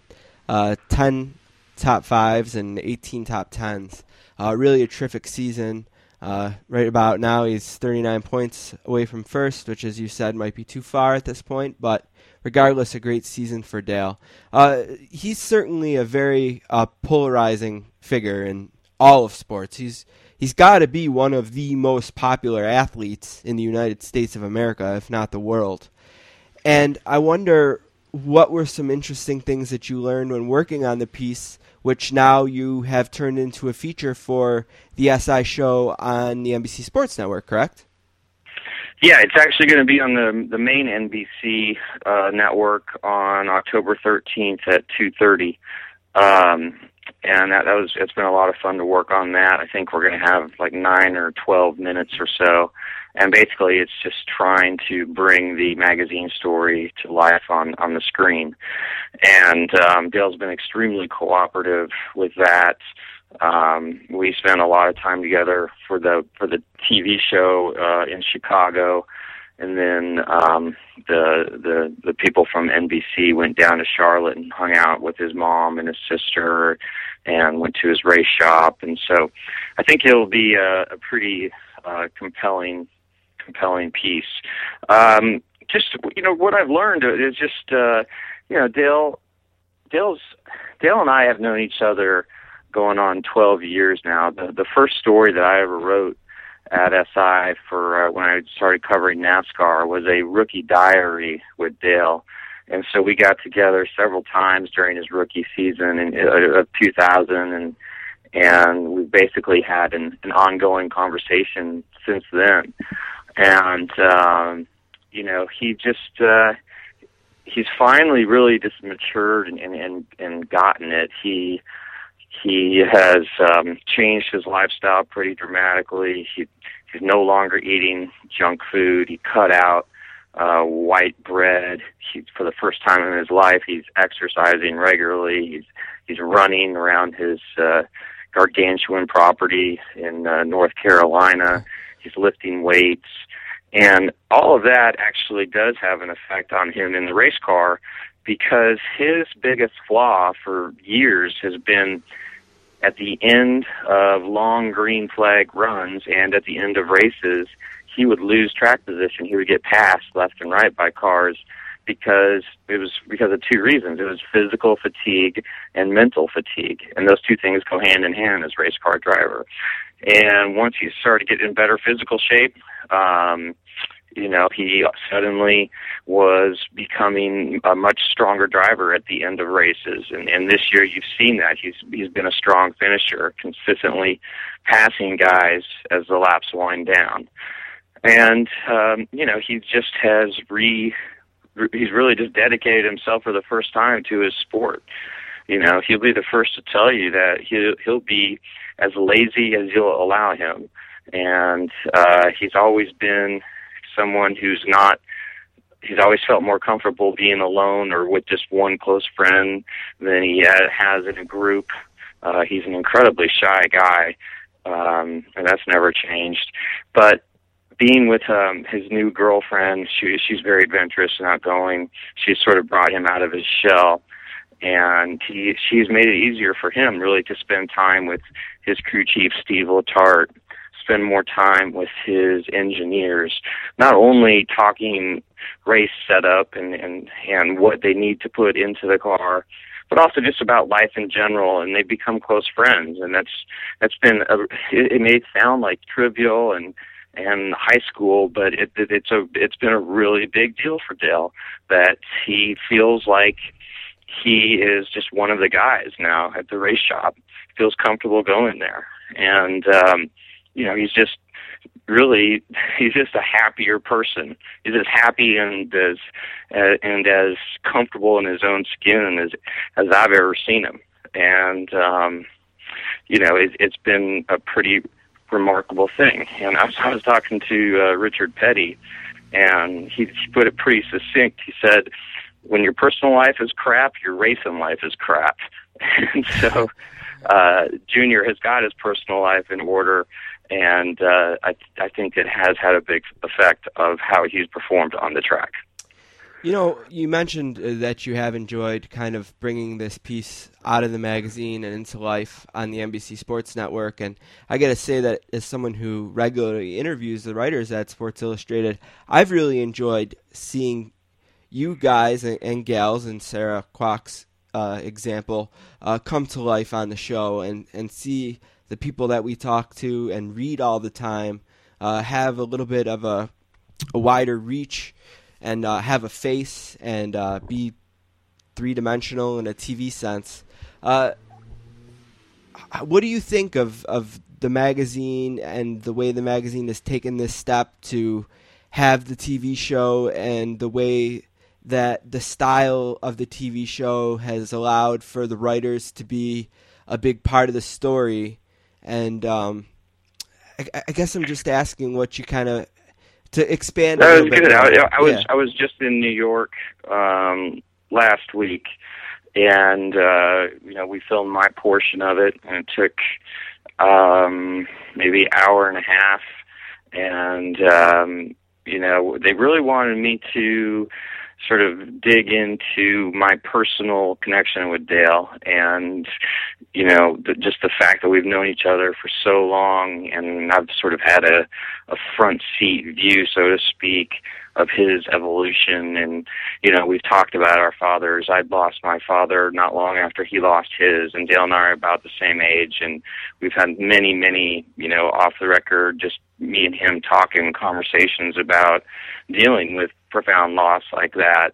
Speaker 2: uh, ten top fives and 18 top tens. Uh, really a terrific season. Uh, right about now, he's 39 points away from first, which, as you said, might be too far at this point, but regardless, a great season for Dale. Uh, he's certainly a very uh, polarizing figure in all of sports. He's he's got to be one of the most popular athletes in the United States of America, if not the world. And I wonder what were some interesting things that you learned when working on the piece, which now you have turned into a feature for the SI show on the NBC Sports Network, correct?
Speaker 8: Yeah, it's actually going to be on the the main NBC uh, network on October 13th at 2:30. Um, and that, that was it's been a lot of fun to work on that. I think we're going to have like nine or twelve minutes or so, and basically it's just trying to bring the magazine story to life on on the screen. And um, Dale's been extremely cooperative with that. Um, we spent a lot of time together for the for the TV show uh, in Chicago, and then um, the the the people from NBC went down to Charlotte and hung out with his mom and his sister, and went to his race shop. And so, I think it'll be a, a pretty uh, compelling compelling piece. Um, just you know what I've learned is just uh, you know Dale Dale's Dale and I have known each other going on 12 years now. The the first story that I ever wrote at SI for uh, when I started covering NASCAR was a rookie diary with Dale. And so we got together several times during his rookie season in uh, of 2000 and and we basically had an, an ongoing conversation since then. And um you know, he just uh he's finally really just matured and and and gotten it. He he has um, changed his lifestyle pretty dramatically. He, he's no longer eating junk food. He cut out uh, white bread. He, for the first time in his life, he's exercising regularly. He's he's running around his uh, gargantuan property in uh, North Carolina. He's lifting weights. And all of that actually does have an effect on him in the race car because his biggest flaw for years has been at the end of long green flag runs and at the end of races, he would lose track position. He would get passed left and right by cars because it was because of two reasons. It was physical fatigue and mental fatigue. And those two things go hand in hand as race car driver. And once he started getting in better physical shape, um, you know, he suddenly was becoming a much stronger driver at the end of races. And, and this year you've seen that. He's, he's been a strong finisher, consistently passing guys as the laps wind down. And, um, you know, he just has re, he's really just dedicated himself for the first time to his sport. You know, he'll be the first to tell you that he'll, he'll be as lazy as you'll allow him. And, uh, he's always been someone who's not he's always felt more comfortable being alone or with just one close friend than he has in a group. Uh, he's an incredibly shy guy, um, and that's never changed. But being with um, his new girlfriend, she, she's very adventurous and outgoing. She's sort of brought him out of his shell, and he she's made it easier for him really to spend time with his crew chief Steve Letarte spend more time with his engineers, not only talking race setup and, and, and what they need to put into the car, but also just about life in general. And they become close friends. And that's, that's been, a, it, it may sound like trivial and, and high school, but it, it, it's a, it's been a really big deal for Dale that he feels like he is just one of the guys now at the race shop. Feels comfortable going there, and um, you know, he's just really he's just a happier person. He's as happy and as uh, and as comfortable in his own skin as as I've ever seen him. And um, you know, it, it's been a pretty remarkable thing. And I was, I was talking to uh, Richard Petty, and he, he put it pretty succinct. He said, "When your personal life is crap, your racing life is crap." and so, uh, Junior has got his personal life in order and uh, I, I think it has had a big effect of how he's performed on the track.
Speaker 2: You know, you mentioned uh, that you have enjoyed kind of bringing this piece out of the magazine and into life on the NBC Sports Network, and I got to say that as someone who regularly interviews the writers at Sports Illustrated, I've really enjoyed seeing you guys and, and gals and Sarah Kwak's uh, example uh, come to life on the show and, and see the people that we talk to and read all the time uh, have a little bit of a, a wider reach and uh, have a face and uh, be three dimensional in a TV sense. Uh, what do you think of, of the magazine and the way the magazine has taken this step to have the TV show and the way that the style of the TV show has allowed for the writers to be a big part of the story and um, I, I, guess I'm just asking what you kind of to expand.
Speaker 8: That was good. I, I, was yeah. I was just in New York um, last week, and uh, you know we filmed my portion of it, and it took um, maybe an hour and a half, and um, you know they really wanted me to sort of dig into my personal connection with Dale and you know the, just the fact that we've known each other for so long and I've sort of had a a front seat view so to speak of his evolution. And you know we've talked about our fathers. I'd lost my father not long after he lost his and Dale and I are about the same age. And we've had many many you know off the record just me and him talking conversations about dealing with profound loss like that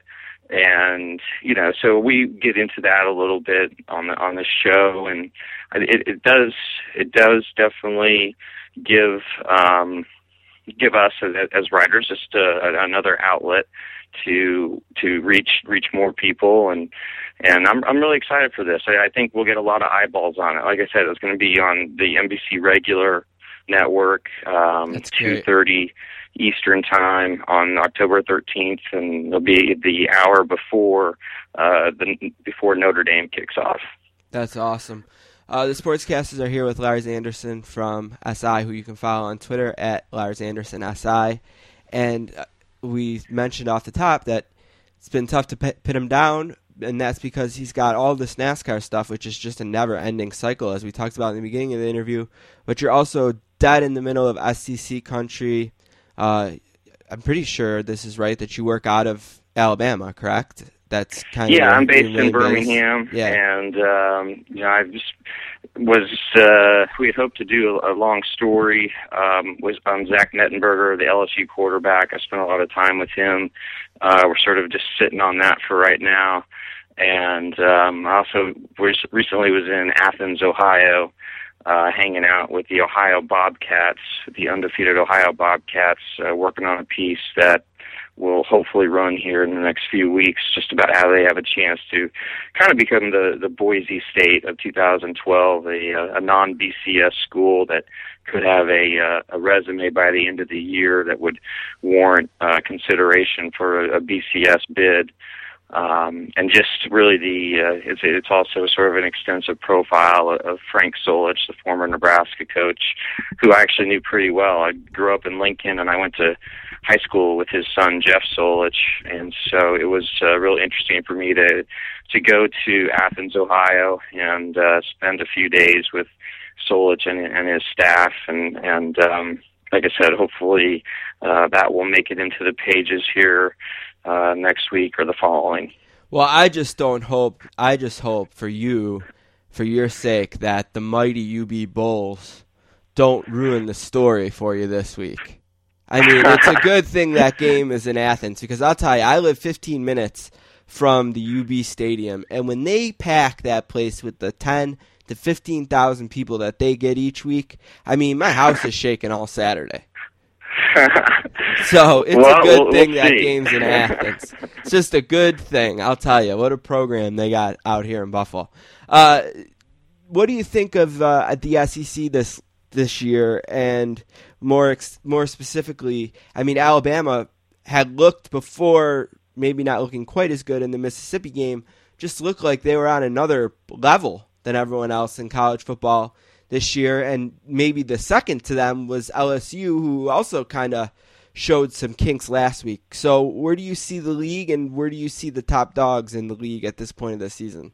Speaker 8: and you know so we get into that a little bit on the on the show and it, it does it does definitely give um give us as, writers just a, another outlet to to reach reach more people and and I'm I'm really excited for this. I, I think we'll get a lot of eyeballs on it. Like I said, it's going to be on the NBC regular network, um, two thirty Eastern time on October 13th, and it'll be the hour before uh, the before Notre Dame kicks off.
Speaker 2: That's awesome. Uh, the sportscasters are here with Lars Anderson from SI, who you can follow on Twitter at Lars Anderson SI. And uh, we mentioned off the top that it's been tough to pin him down, and that's because he's got all this NASCAR stuff, which is just a never ending cycle, as we talked about in the beginning of the interview. But you're also dead in the middle of SEC country. Uh, I'm pretty sure this is right that you work out of Alabama, correct? That's kind
Speaker 8: yeah,
Speaker 2: of yeah.
Speaker 8: I'm based in Birmingham,
Speaker 2: based. yeah.
Speaker 8: and um, you know I just was uh, we had hoped to do a, a long story um, was on Zach Mettenberger, the LSU quarterback. I spent a lot of time with him. Uh, we're sort of just sitting on that for right now, and um, I also recently was in Athens, Ohio, uh, hanging out with the Ohio Bobcats, the undefeated Ohio Bobcats, uh, working on a piece that will hopefully run here in the next few weeks, just about how they have a chance to kind of become the the Boise State of 2012, a, uh, a non BCS school that could have a uh, a resume by the end of the year that would warrant uh, consideration for a, a BCS bid. Um, and just really the uh, it's it's also sort of an extensive profile of, Frank Solich, the former Nebraska coach, who I actually knew pretty well. I grew up in Lincoln, and I went to high school with his son Jeff Solich, and so it was uh, real interesting for me to to go to Athens, Ohio, and uh, spend a few days with Solich and, and his staff, and and um, like I said, hopefully uh, that will make it into the pages here uh, next week or the following.
Speaker 2: Well, I just don't hope. I just hope for you, for your sake, that the mighty UB Bulls don't ruin the story for you this week. I mean, it's a good thing that game is in Athens because I'll tell you, I live 15 minutes from the UB Stadium, and when they pack that place with the 10 to 15,000 people that they get each week, I mean, my house is shaking all Saturday. So it's
Speaker 8: well,
Speaker 2: a good
Speaker 8: we'll,
Speaker 2: thing
Speaker 8: we'll
Speaker 2: that
Speaker 8: see.
Speaker 2: game's in Athens. It's just a good thing. I'll tell you, what a program they got out here in Buffalo. Uh, what do you think of uh, at the SEC this this year, and more ex- more specifically, I mean, Alabama had looked before, maybe not looking quite as good in the Mississippi game, just looked like they were on another level than everyone else in college football this year, and maybe the second to them was LSU, who also kind of showed some kinks last week. So, where do you see the league, and where do you see the top dogs in the league at this point of the season?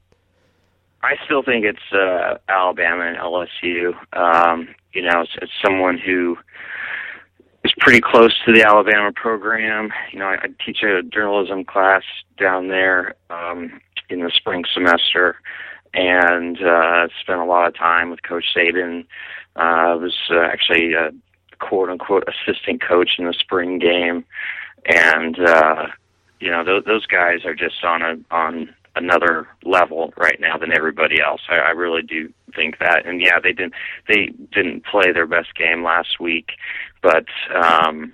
Speaker 8: I still think it's uh, Alabama and LSU. Um, you know, it's someone who is pretty close to the Alabama program. You know, I, I teach a journalism class down there um, in the spring semester, and uh, spent a lot of time with Coach Saban. Uh, I was uh, actually a quote unquote assistant coach in the spring game, and uh, you know, th- those guys are just on a on another level right now than everybody else. I, I really do think that. And yeah, they didn't they didn't play their best game last week, but um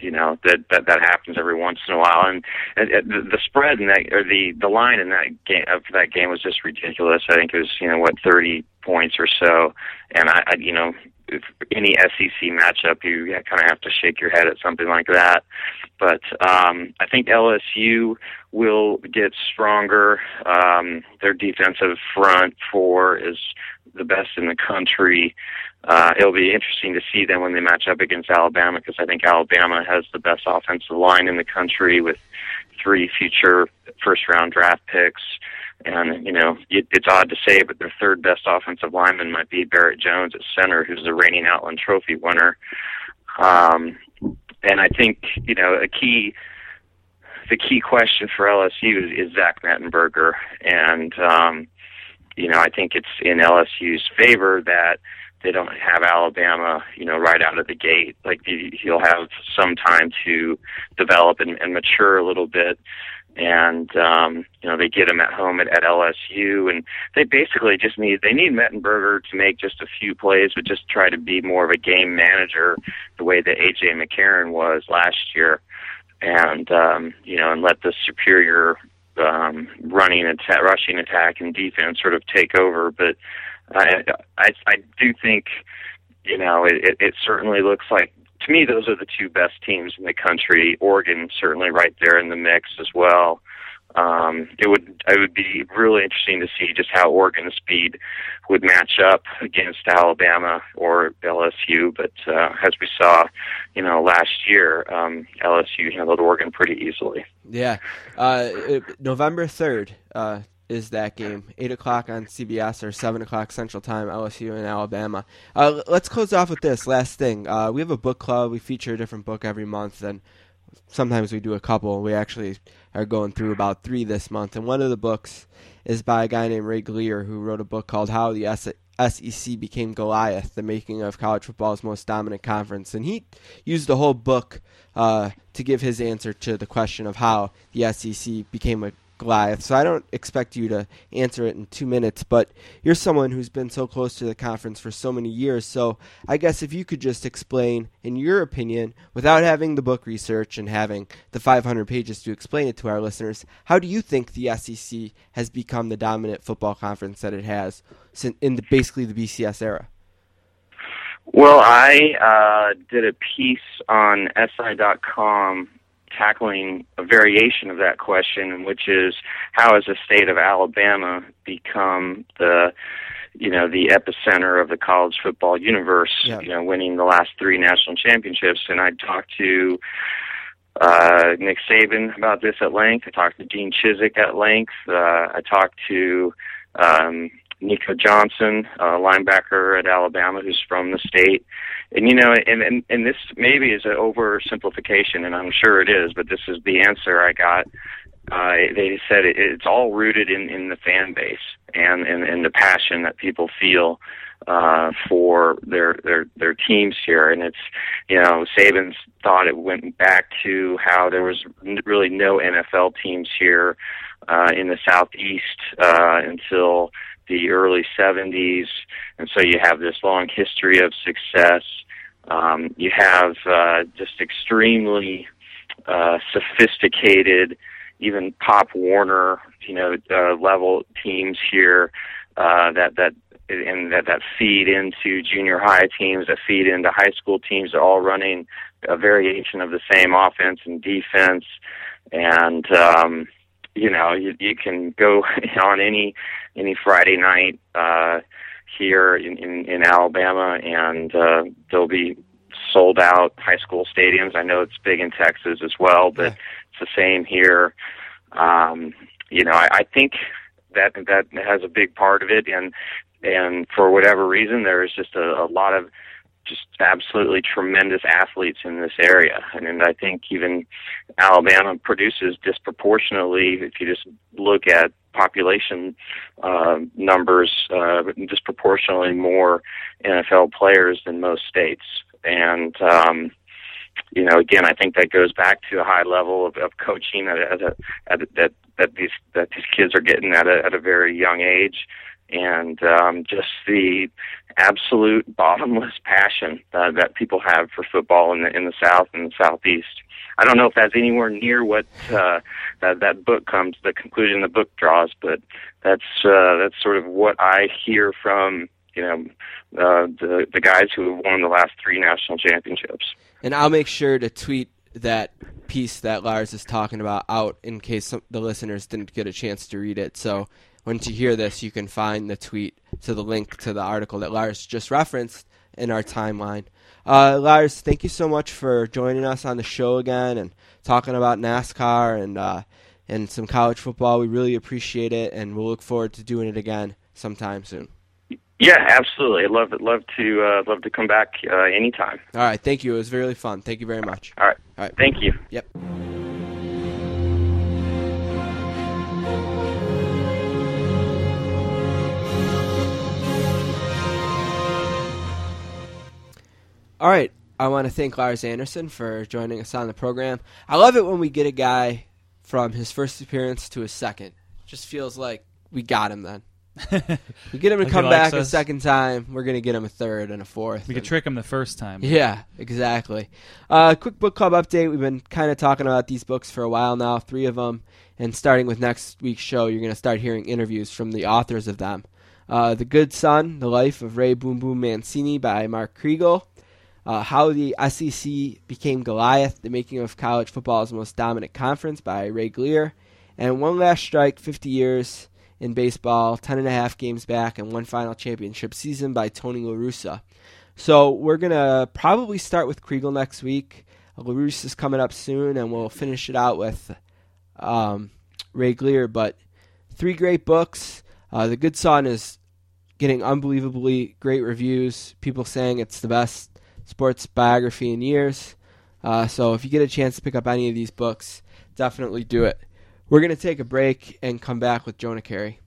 Speaker 8: you know that that that happens every once in a while. And, and, and the, the spread in that or the the line in that game of that game was just ridiculous. I think it was you know what 30 points or so. And i, I you know any SEC matchup, you kind of have to shake your head at something like that. But um, I think LSU will get stronger. Um, their defensive front four is the best in the country. Uh, it'll be interesting to see them when they match up against Alabama because I think Alabama has the best offensive line in the country with three future first round draft picks. And you know, it, it's odd to say, but their third best offensive lineman might be Barrett Jones at center, who's the reigning Outland Trophy winner. Um, and I think you know a key the key question for LSU is, is Zach Mettenberger, and um, you know I think it's in LSU's favor that they don't have Alabama, you know, right out of the gate. Like he'll have some time to develop and, and mature a little bit. And um, you know they get him at home at, at LSU, and they basically just need they need Mettenberger to make just a few plays, but just try to be more of a game manager, the way that AJ McCarron was last year and um, you know, and let the superior um, running attack, rushing attack, and defense sort of take over. But I, I, I do think, you know, it, it certainly looks like to me those are the two best teams in the country. Oregon certainly right there in the mix as well um, it would it would be really interesting to see just how Oregon speed would match up against Alabama or LSU. But uh, as we saw, you know, last year, um, LSU handled Oregon pretty easily.
Speaker 2: Yeah, uh, November third uh, is that game, eight o'clock on CBS or seven o'clock Central Time, LSU and Alabama. Uh, let's close off with this last thing. Uh, we have a book club. We feature a different book every month, and sometimes we do a couple. We actually are going through about three this month, and one of the books is by a guy named Ray Glier, who wrote a book called "How the SEC Became Goliath: The Making of College Football's Most Dominant Conference," and he used the whole book uh, to give his answer to the question of how the SEC became a Goliath. So I don't expect you to answer it in two minutes, but you're someone who's been so close to the conference for so many years. So I guess if you could just explain, in your opinion, without having the book research and having the 500 pages to explain it to our listeners, how do you think the SEC has become the dominant football conference that it has in the, basically the BCS era?
Speaker 8: Well, I uh, did a piece on SI.com tackling a variation of that question, which is how has the state of Alabama become the you know the epicenter of the college football universe? Yeah. You know, winning the last three national championships, and I talked to uh, Nick Saban about this at length. I talked to Gene Chizik at length. Uh, I talked to um, Nico Johnson, a linebacker at Alabama, who's from the state. And you know, and and, and this maybe is an oversimplification, and I'm sure it is, but this is the answer I got. Uh, they said it, it's all rooted in in the fan base and and, and the passion that people feel uh, for their their their teams here, and it's you know Saban's thought it went back to how there was really no NFL teams here uh, in the southeast uh, until the early 70s, and so you have this long history of success. Um, you have uh, just extremely uh, sophisticated, even Pop Warner, you know, uh, level teams here uh, that that and that that feed into junior high teams, that feed into high school teams, are all running a variation of the same offense and defense, and um, you know you, you can go on any any Friday night uh, here in, in in Alabama, and uh, there'll be sold out high school stadiums. I know it's big in Texas as well, but yeah. it's the same here. Um, you know, I, I think that that has a big part of it, and and for whatever reason, there is just a, a lot of just absolutely tremendous athletes in this area. And, and I think even Alabama produces disproportionately, if you just look at population uh, numbers, uh, disproportionately more NFL players than most states. And, um, you know, again, I think that goes back to a high level of, of coaching at, a, at, a, at a, that that these that these kids are getting at a, at a very young age and um, just the absolute bottomless passion uh, that people have for football in the in the South and the Southeast. I don't know if that's anywhere near what uh, that that book comes, the conclusion the book draws, but that's uh, that's sort of what I hear from you know uh, the the guys who have won the last three national championships.
Speaker 2: And I'll make sure to tweet that piece that Lars is talking about out in case some, the listeners didn't get a chance to read it. So once you hear this, you can find the tweet to the link to the article that Lars just referenced in our timeline. Uh, Lars, thank you so much for joining us on the show again and talking about NASCAR and uh, and some college football. We really appreciate it, and we'll look forward to doing it again sometime soon.
Speaker 9: Yeah, absolutely. I'd love love to uh, love to come back uh, anytime.
Speaker 2: All right, thank you. It was really fun. Thank you very much.
Speaker 9: All right.
Speaker 2: All right.
Speaker 9: Thank you.
Speaker 2: Yep. All right. I want to thank Lars Anderson for joining us on the program. I love it when we get a guy from his first appearance to his second. Just feels like we got him then. we get him to come back a second time. We're going to get him a third and a fourth.
Speaker 3: We could trick him the first time.
Speaker 2: yeah, exactly. Uh, quick book club update. We've been kind of talking about these books for a while now, three of them. And starting with next week's show, you're going to start hearing interviews from the authors of them. Uh, the Good Son, The Life of Ray Boom Boom Mancini by Mark Kriegel. Uh, How the SEC Became Goliath, The Making of College Football's Most Dominant Conference by Ray Glier. And One Last Strike, 50 Years in Baseball, 10 and a half games back, and one final championship season by Tony La Russa. So we're going to probably start with Kriegel next week. La Russa is coming up soon, and we'll finish it out with um, Ray Glier. But three great books. Uh, the Good Son is getting unbelievably great reviews. People saying it's the best sports biography in years. Uh, so if you get a chance to pick up any of these books, definitely do it. We're going to take a break and come back with Jonah Keri.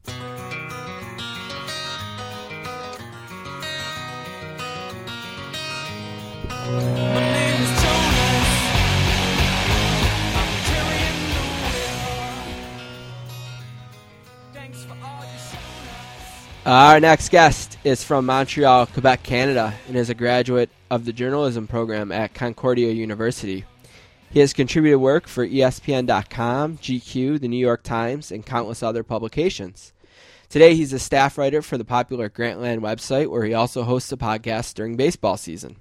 Speaker 2: Our next guest is from Montreal, Quebec, Canada, and is a graduate of the journalism program at Concordia University. He has contributed work for ESPN.com, GQ, the New York Times, and countless other publications. Today, he's a staff writer for the popular Grantland website, where he also hosts a podcast during baseball season.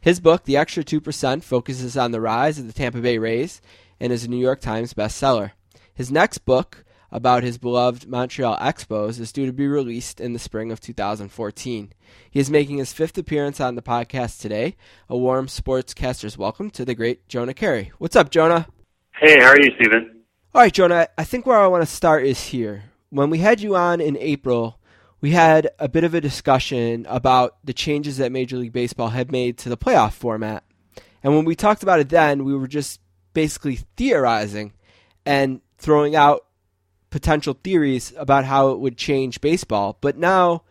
Speaker 2: His book, The Extra 2%, focuses on the rise of the Tampa Bay Rays and is a New York Times bestseller. His next book, about his beloved Montreal Expos, is due to be released in the spring of 2014. He is making his fifth appearance on the podcast today. A warm sportscaster's welcome to the great Jonah Keri. What's up, Jonah?
Speaker 9: Hey, how are you, Steven?
Speaker 2: All right, Jonah, I think where I want to start is here. When we had you on in April, we had a bit of a discussion about the changes that Major League Baseball had made to the playoff format. And when we talked about it then, we were just basically theorizing and throwing out potential theories about how it would change baseball. But now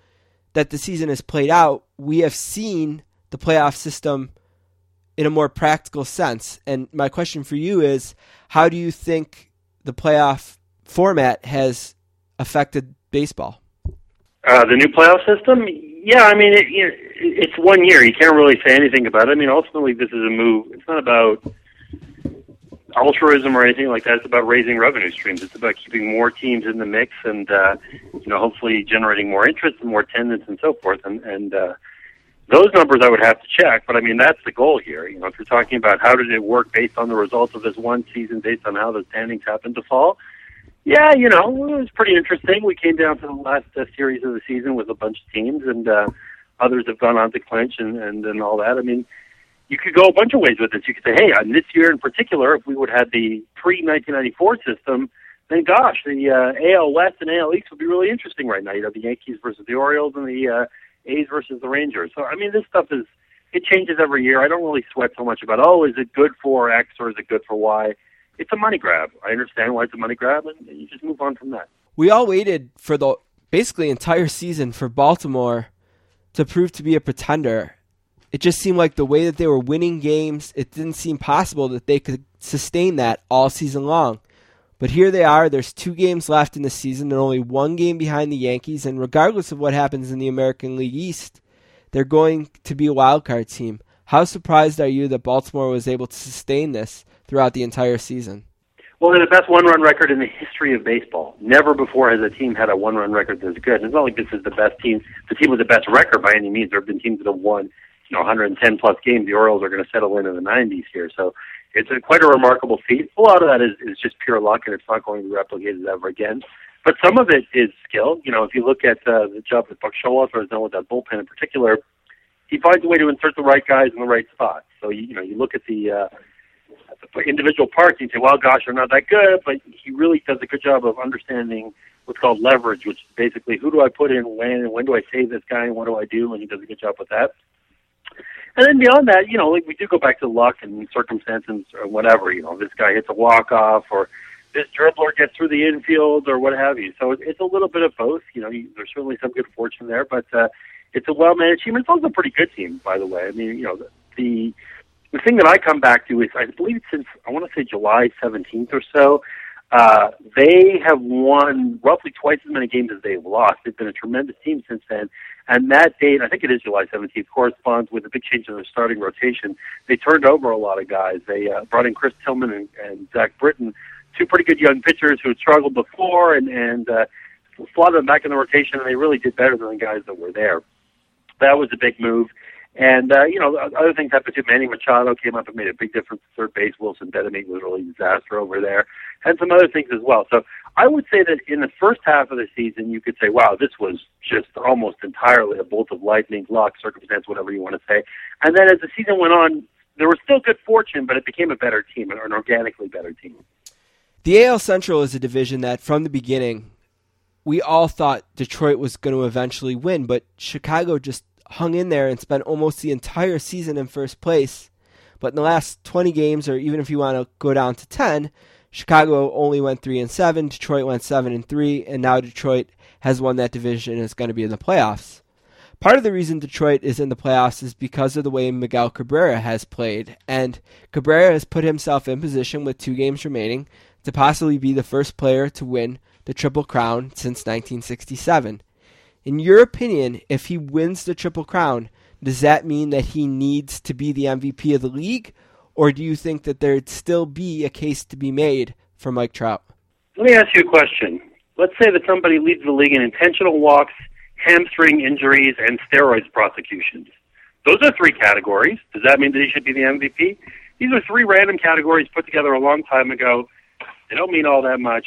Speaker 2: that the season has played out, we have seen the playoff system in a more practical sense. And my question for you is how do you think the playoff format has affected baseball?
Speaker 9: Uh, the new playoff system? Yeah, I mean, it, it's one year. You can't really say anything about it. I mean, ultimately, this is a move. It's not about altruism or anything like that. It's about raising revenue streams. It's about keeping more teams in the mix and, uh, you know, hopefully generating more interest and more attendance and so forth. And, and uh, those numbers I would have to check, but I mean, that's the goal here. You know, if you're talking about how did it work based on the results of this one season, based on how the standings happened to fall, yeah, you know, it was pretty interesting. We came down to the last uh, series of the season with a bunch of teams, and uh, others have gone on to clinch and, and, and all that. I mean, you could go a bunch of ways with this. You could say, hey, on this year in particular, if we would have the pre 1994 system, then gosh, the uh, AL West and AL East would be really interesting right now. You know, the Yankees versus the Orioles and the uh, A's versus the Rangers. So, I mean, this stuff is, it changes every year. I don't really sweat so much about, oh, is it good for X or is it good for Y? It's a money grab. I understand why it's a money grab, and you just move on from that.
Speaker 2: We all waited for the basically entire season for Baltimore to prove to be a pretender. It just seemed like the way that they were winning games, it didn't seem possible that they could sustain that all season long. But here they are. There's two games left in the season and only one game behind the Yankees. And regardless of what happens in the American League East, they're going to be a wild card team. How surprised are you that Baltimore was able to sustain this throughout the entire season?
Speaker 9: Well, they're the best one-run record in the history of baseball. Never before has a team had a one-run record that's good. It's not like this is the best team, the team with the best record by any means. There have been teams that have won, you know, 110 plus games. The Orioles are going to settle into the 90s here, so it's a, quite a remarkable feat. A lot of that is, is just pure luck, and it's not going to be replicated ever again. But some of it is skill. You know, if you look at uh, the job that Buck Showalter has done with that bullpen in particular, he finds a way to insert the right guys in the right spots. So you, you know, you look at the uh, individual parts, you say, well, gosh, they're not that good, but he really does a good job of understanding what's called leverage, which is basically who do I put in when and when do I save this guy and what do I do, and he does a good job with that. And then beyond that, you know, like we do go back to luck and circumstances or whatever. You know, this guy hits a walk off, or this dribbler gets through the infield, or what have you. So it's a little bit of both. You know, there's certainly some good fortune there, but uh, it's a well managed team. It's also a pretty good team, by the way. I mean, you know, the the thing that I come back to is I believe since I want to say July 17th or so, uh, they have won roughly twice as many games as they've lost. They've been a tremendous team since then. And that date, I think it is July 17th, corresponds with a big change in their starting rotation. They turned over a lot of guys. They uh, brought in Chris Tillman and, and Zach Britton, two pretty good young pitchers who had struggled before, and, and uh, slotted them back in the rotation, and they really did better than the guys that were there. That was a big move. And, uh, you know, other things happened too. Manny Machado came up and made a big difference at third base. Wilson Betemit was really a disaster over there. And some other things as well. So I would say that in the first half of the season, you could say, wow, this was just almost entirely a bolt of lightning, luck, circumstance, whatever you want to say. And then as the season went on, there was still good fortune, but it became a better team, an organically better team.
Speaker 2: The AL Central is a division that, from the beginning, we all thought Detroit was going to eventually win, but Chicago just hung in there and spent almost the entire season in first place. But in the last 20 games, or even if you want to go down to 10, Chicago only went 3 and 7, Detroit went 7 and 3, and now Detroit has won that division and is going to be in the playoffs. Part of the reason Detroit is in the playoffs is because of the way Miguel Cabrera has played, and Cabrera has put himself in position with two games remaining to possibly be the first player to win the Triple Crown since 1967. In your opinion, if he wins the Triple Crown, does that mean that he needs to be the MVP of the league? Or do you think that there'd still be a case to be made for Mike Trout?
Speaker 9: Let me ask you a question. Let's say that somebody leads the league in intentional walks, hamstring injuries, and steroids prosecutions. Those are three categories. Does that mean that he should be the MVP? These are three random categories put together a long time ago. They don't mean all that much.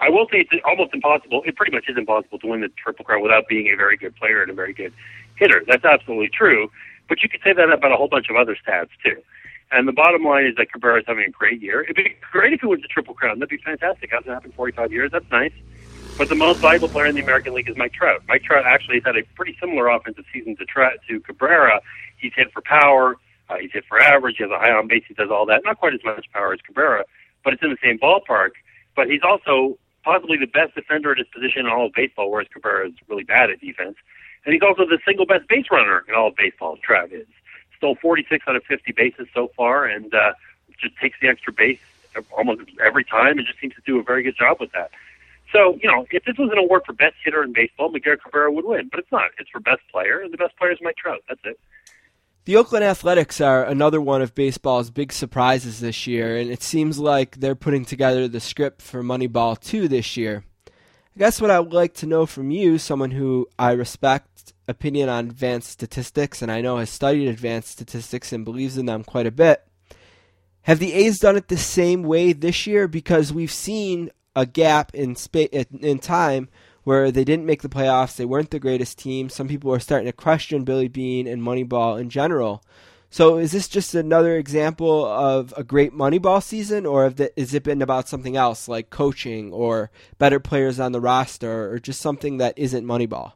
Speaker 9: I will say it's almost impossible. It pretty much is impossible to win the Triple Crown without being a very good player and a very good hitter. That's absolutely true. But you could say that about a whole bunch of other stats too. And the bottom line is that Cabrera is having a great year. It'd be great if he wins the Triple Crown. That'd be fantastic. Hasn't happened in 45 years. That's nice. But the most valuable player in the American League is Mike Trout. Mike Trout actually has had a pretty similar offensive season to Trout to Cabrera. He's hit for power. Uh, he's hit for average. He has a high on base. He does all that. Not quite as much power as Cabrera, but it's in the same ballpark. But he's also possibly the best defender at his position in all of baseball, whereas Cabrera is really bad at defense. And he's also the single best base runner in all of baseball, Trout is. Stole 46 out of 50 bases so far, and uh, just takes the extra base almost every time and just seems to do a very good job with that. So, you know, if this was an award for best hitter in baseball, Miguel Cabrera would win, but it's not. It's for best player, and the best player is Mike Trout. That's it.
Speaker 2: The Oakland Athletics are another one of baseball's big surprises this year, and it seems like they're putting together the script for Moneyball 2 this year. I guess what I would like to know from you, someone who I respect opinion on advanced statistics and I know has studied advanced statistics and believes in them quite a bit. Have the A's done it the same way this year? Because we've seen a gap in spa- in time where they didn't make the playoffs. They weren't the greatest team. Some people are starting to question Billy Beane and Moneyball in general. So is this just another example of a great Moneyball season, or has it been about something else like coaching or better players on the roster, or just something that isn't Moneyball?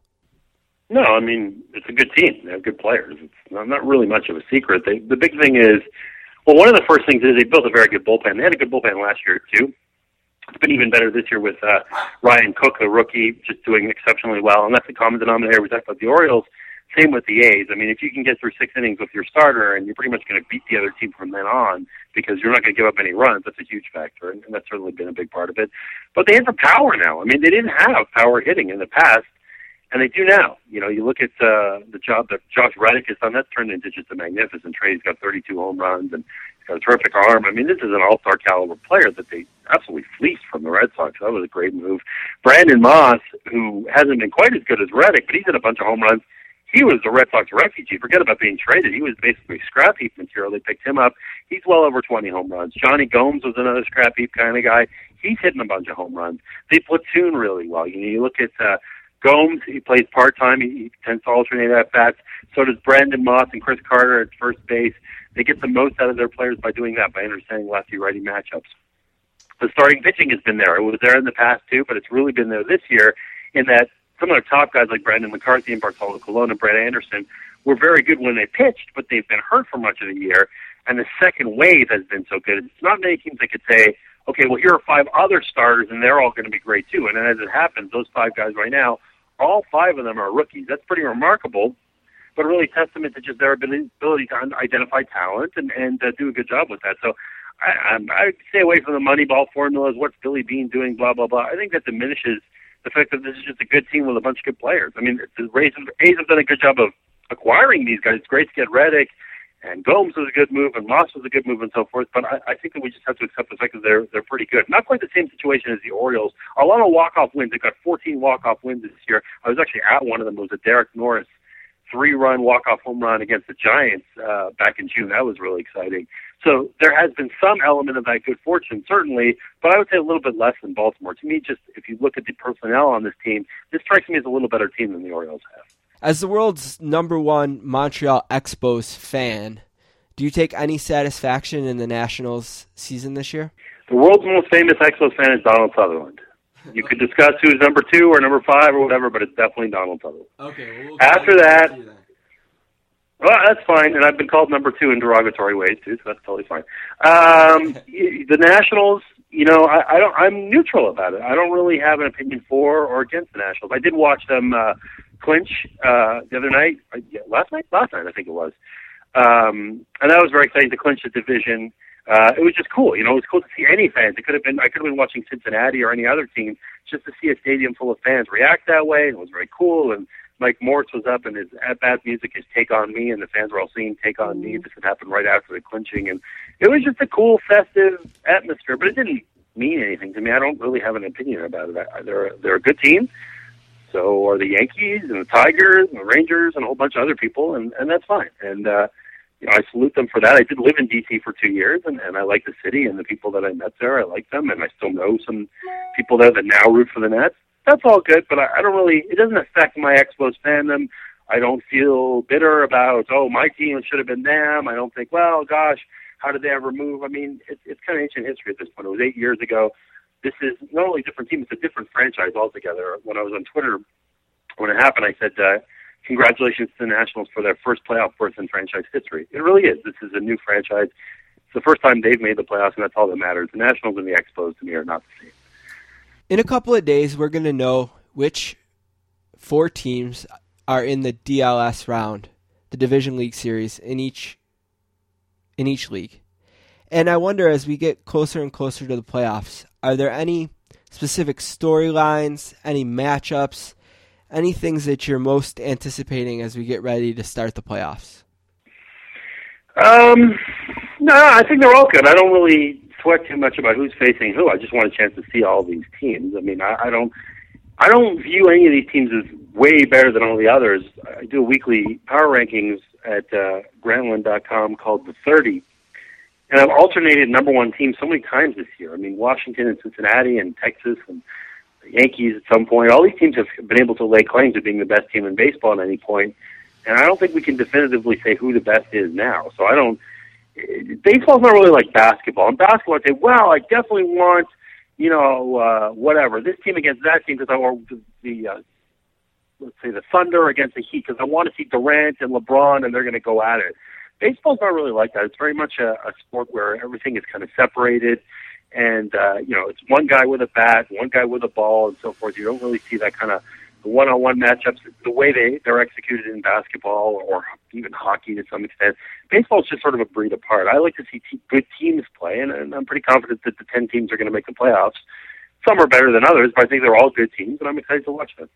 Speaker 9: No, I mean it's a good team. They have good players. It's not, really much of a secret. They, the big thing is, well, one of the first things is they built a very good bullpen. They had a good bullpen last year too. It's been even better this year with uh, Ryan Cook, a rookie, just doing exceptionally well. And that's the common denominator. We talked about the Orioles. Same with the A's. I mean, if you can get through six innings with your starter, and you're pretty much going to beat the other team from then on because you're not going to give up any runs, that's a huge factor, and, that's certainly been a big part of it. But they have the power now. I mean, they didn't have power hitting in the past, and they do now. You know, you look at uh, the job that Josh Reddick has done. That's turned into just a magnificent trade. He's got 32 home runs, and He's got a terrific arm. I mean, this is an all-star caliber player that they absolutely fleeced from the Red Sox. That was a great move. Brandon Moss, who hasn't been quite as good as Reddick, but he's hit a bunch of home runs. He was the Red Sox refugee. Forget about being traded. He was basically scrap heap material. They picked him up. He's well over 20 home runs. Jonny Gomes was another scrap heap kind of guy. He's hitting a bunch of home runs. They platoon really well. You know, you look at uh, Gomes. He plays part time. He, he tends to alternate at bats. So does Brandon Moss and Chris Carter at first base. they get the most out of their players by doing that, by understanding lefty righty matchups. The starting pitching has been there. It was there in the past too, but it's really been there this year in that some of the top guys like Brandon McCarthy and Bartolo Colon and Brett Anderson were very good when they pitched, but they've been hurt for much of the year. And the second wave has been so good. It's not many teams that could say, okay, well, here are five other starters, and they're all going to be great too. And as it happens, those five guys right now, all five of them are rookies. That's pretty remarkable, but really testament to just their ability, to identify talent and, and uh, do a good job with that. So I, I, stay away from the Moneyball formulas. What's Billy Beane doing? Blah blah blah. I think that diminishes the fact that this is just a good team with a bunch of good players. I mean, the Rays, A's have done a good job of acquiring these guys. It's great to get Reddick, and Gomes was a good move, and Moss was a good move, and so forth. But I, I think that we just have to accept the fact that they're they're pretty good. Not quite the same situation as the Orioles. A lot of walk off wins. They got 14 walk off wins this year. I was actually at one of them. It was a Derek Norris three run walk off home run against the Giants uh, back in June. That was really exciting. So there has been some element of that good fortune, certainly, but I would say a little bit less than Baltimore. To me, just if you look at the personnel on this team, this strikes me as a little better team than the Orioles have.
Speaker 2: As the world's number one Montreal Expos fan, do you take any satisfaction in the Nationals season this year?
Speaker 9: The world's most famous Expos fan is Donald Sutherland. You could discuss who's number two or number five or whatever, but it's definitely Donald Sutherland.
Speaker 2: Okay. Well,
Speaker 9: After that, well, that's fine, and I've been called number two in derogatory ways too, so that's totally fine. Um, the Nationals, you know, I, I don't. I'm neutral about it. I don't really have an opinion for or against the Nationals. I did watch them uh, clinch uh, the other night, uh, last night, last night I think it was, um, and that was very exciting to clinch the division. Uh, it was just cool, you know. It was cool to see any fans. It could have been I could have been watching Cincinnati or any other team just to see a stadium full of fans react that way. It was very cool and Mike Morse was up and his at bat music is Take On Me, and the fans were all singing Take On Me. This had happened right after the clinching, and it was just a cool, festive atmosphere, but it didn't mean anything to me. I don't really have an opinion about it. They're, they're a good team. So are the Yankees and the Tigers and the Rangers and a whole bunch of other people, and, and that's fine. And, uh, you know, I salute them for that. I did live in DC for two years, and, and I like the city and the people that I met there. I like them, and I still know some people there that now root for the Nats that's all good, but I, I don't really. It doesn't affect my Expos fandom. I don't feel bitter about oh my team should have been them. I don't think well gosh how did they ever move? I mean it, it's kind of ancient history at this point. It was eight years ago. This is not only a different team; it's a different franchise altogether. When I was on Twitter when it happened, I said. Uh, Congratulations to the Nationals for their first playoff berth in franchise history. It really is. This is a new franchise. It's the first time they've made the playoffs, and that's all that matters. The Nationals and the Expos to me are not the same
Speaker 2: in a couple of days, we're going to know which four teams are in the DLS round, the Division League series in each in each league. And I wonder as we get closer and closer to the playoffs, are there any specific storylines, any matchups, any things that you're most anticipating as we get ready to start the playoffs?
Speaker 9: Um, no, I think they're all good. I don't really sweat too much about who's facing who. I just want a chance to see all these teams. I mean, I, I don't, I don't view any of these teams as way better than all the others. I do weekly power rankings at uh, Grantland.com called the 30, and I've alternated number one teams so many times this year. I mean, Washington and Cincinnati and Texas and the Yankees at some point. All these teams have been able to lay claim to being the best team in baseball at any point. and I don't think we can definitively say who the best is now. So I don't baseball's not really like basketball. In basketball, I say, well, I definitely want, you know, uh, whatever this team against that team because I want the, uh, let's say the Thunder against the Heat because I want to see Durant and LeBron and they're going to go at it. Baseball's not really like that. It's very much a, a sport where everything is kind of separated, and uh, you know, it's one guy with a bat, one guy with a ball, and so forth. You don't really see that kind of one-on-one matchups, the way they they're executed in basketball or even hockey to some extent. Baseball is just sort of a breed apart. I like to see te- good teams play, and, and I'm pretty confident that the ten teams are going to make the playoffs. Some are better than others, but I think they're all good teams, and I'm excited to watch them.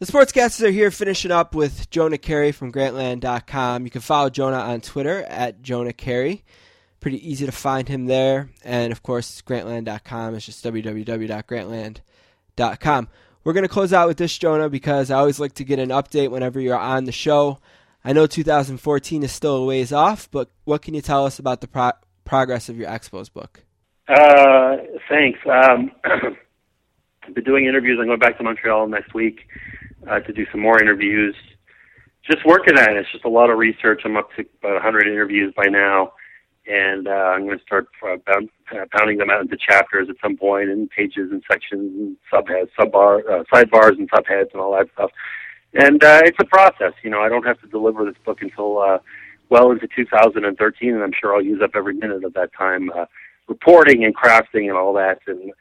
Speaker 2: The Sportscasters are here finishing up with Jonah Keri from Grantland.com. You can follow Jonah on Twitter at Jonah Keri. Pretty easy to find him there. And of course, Grantland.com is just www.grantland.com. We're going to close out with this, Jonah, because I always like to get an update whenever you're on the show. I know 2014 is still a ways off, but what can you tell us about the pro- progress of your Expos book?
Speaker 9: Uh, thanks. Um, I've been doing interviews. I'm going back to Montreal next week uh, to do some more interviews. just working on it. It's just a lot of research. I'm up to about 100 interviews by now, and uh, I'm going to start uh, uh, pounding them out into chapters at some point, and pages and sections and subheads, subbar, uh, sidebars and subheads and all that stuff. And uh, it's a process. You know, I don't have to deliver this book until uh, well into 2013, and I'm sure I'll use up every minute of that time uh, reporting and crafting and all that. And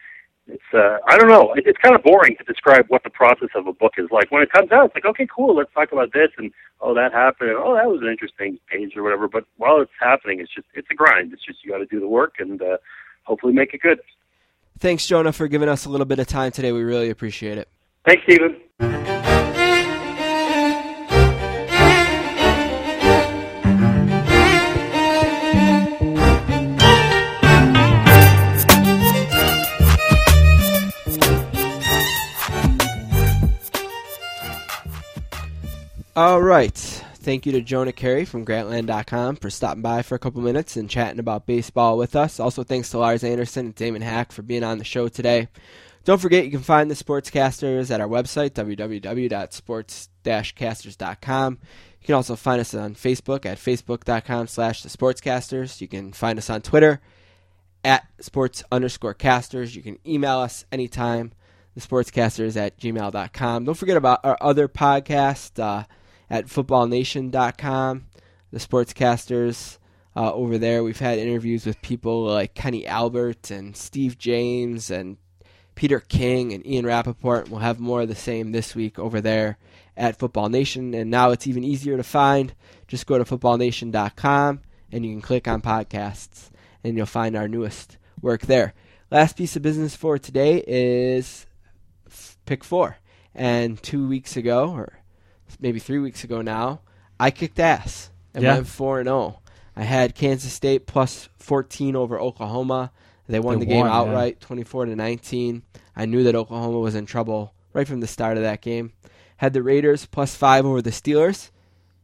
Speaker 9: it's uh, I don't know. It, it's kind of boring to describe what the process of a book is like. When it comes out, it's like, okay, cool, let's talk about this, and oh, that happened, and oh, that was an interesting page or whatever. But while it's happening, it's just it's a grind. It's just you got to do the work and uh, hopefully make it good.
Speaker 2: Thanks, Jonah, for giving us a little bit of time today. We really appreciate it.
Speaker 9: Thanks, Stephen.
Speaker 2: All right. Thank you to Jonah Keri from Grantland.com for stopping by for a couple minutes and chatting about baseball with us. Also, thanks to Lars Anderson and Damon Hack for being on the show today. Don't forget, you can find the Sportscasters at our website, www.sports-casters.com. You can also find us on Facebook at facebook.com slash the Sportscasters. You can find us on Twitter at sports underscore casters. You can email us anytime, the sportscasters at gmail.com. Don't forget about our other podcast uh, at footballnation.com, the sportscasters uh, over there. We've had interviews with people like Kenny Albert and Steve James and Peter King and Ian Rapoport. We'll have more of the same this week over there at Football Nation. And now it's even easier to find. Just go to footballnation.com and you can click on podcasts and you'll find our newest work there. Last piece of business for today is pick four. And two weeks ago, or maybe three weeks ago now, I kicked ass and
Speaker 3: Yeah.
Speaker 2: went 4 and 0. I had Kansas State plus 14 over Oklahoma. They won
Speaker 3: They
Speaker 2: the game
Speaker 3: won, yeah.
Speaker 2: outright, 24 to 19. I knew that Oklahoma was in trouble right from the start of that game. Had the Raiders plus 5 over the Steelers.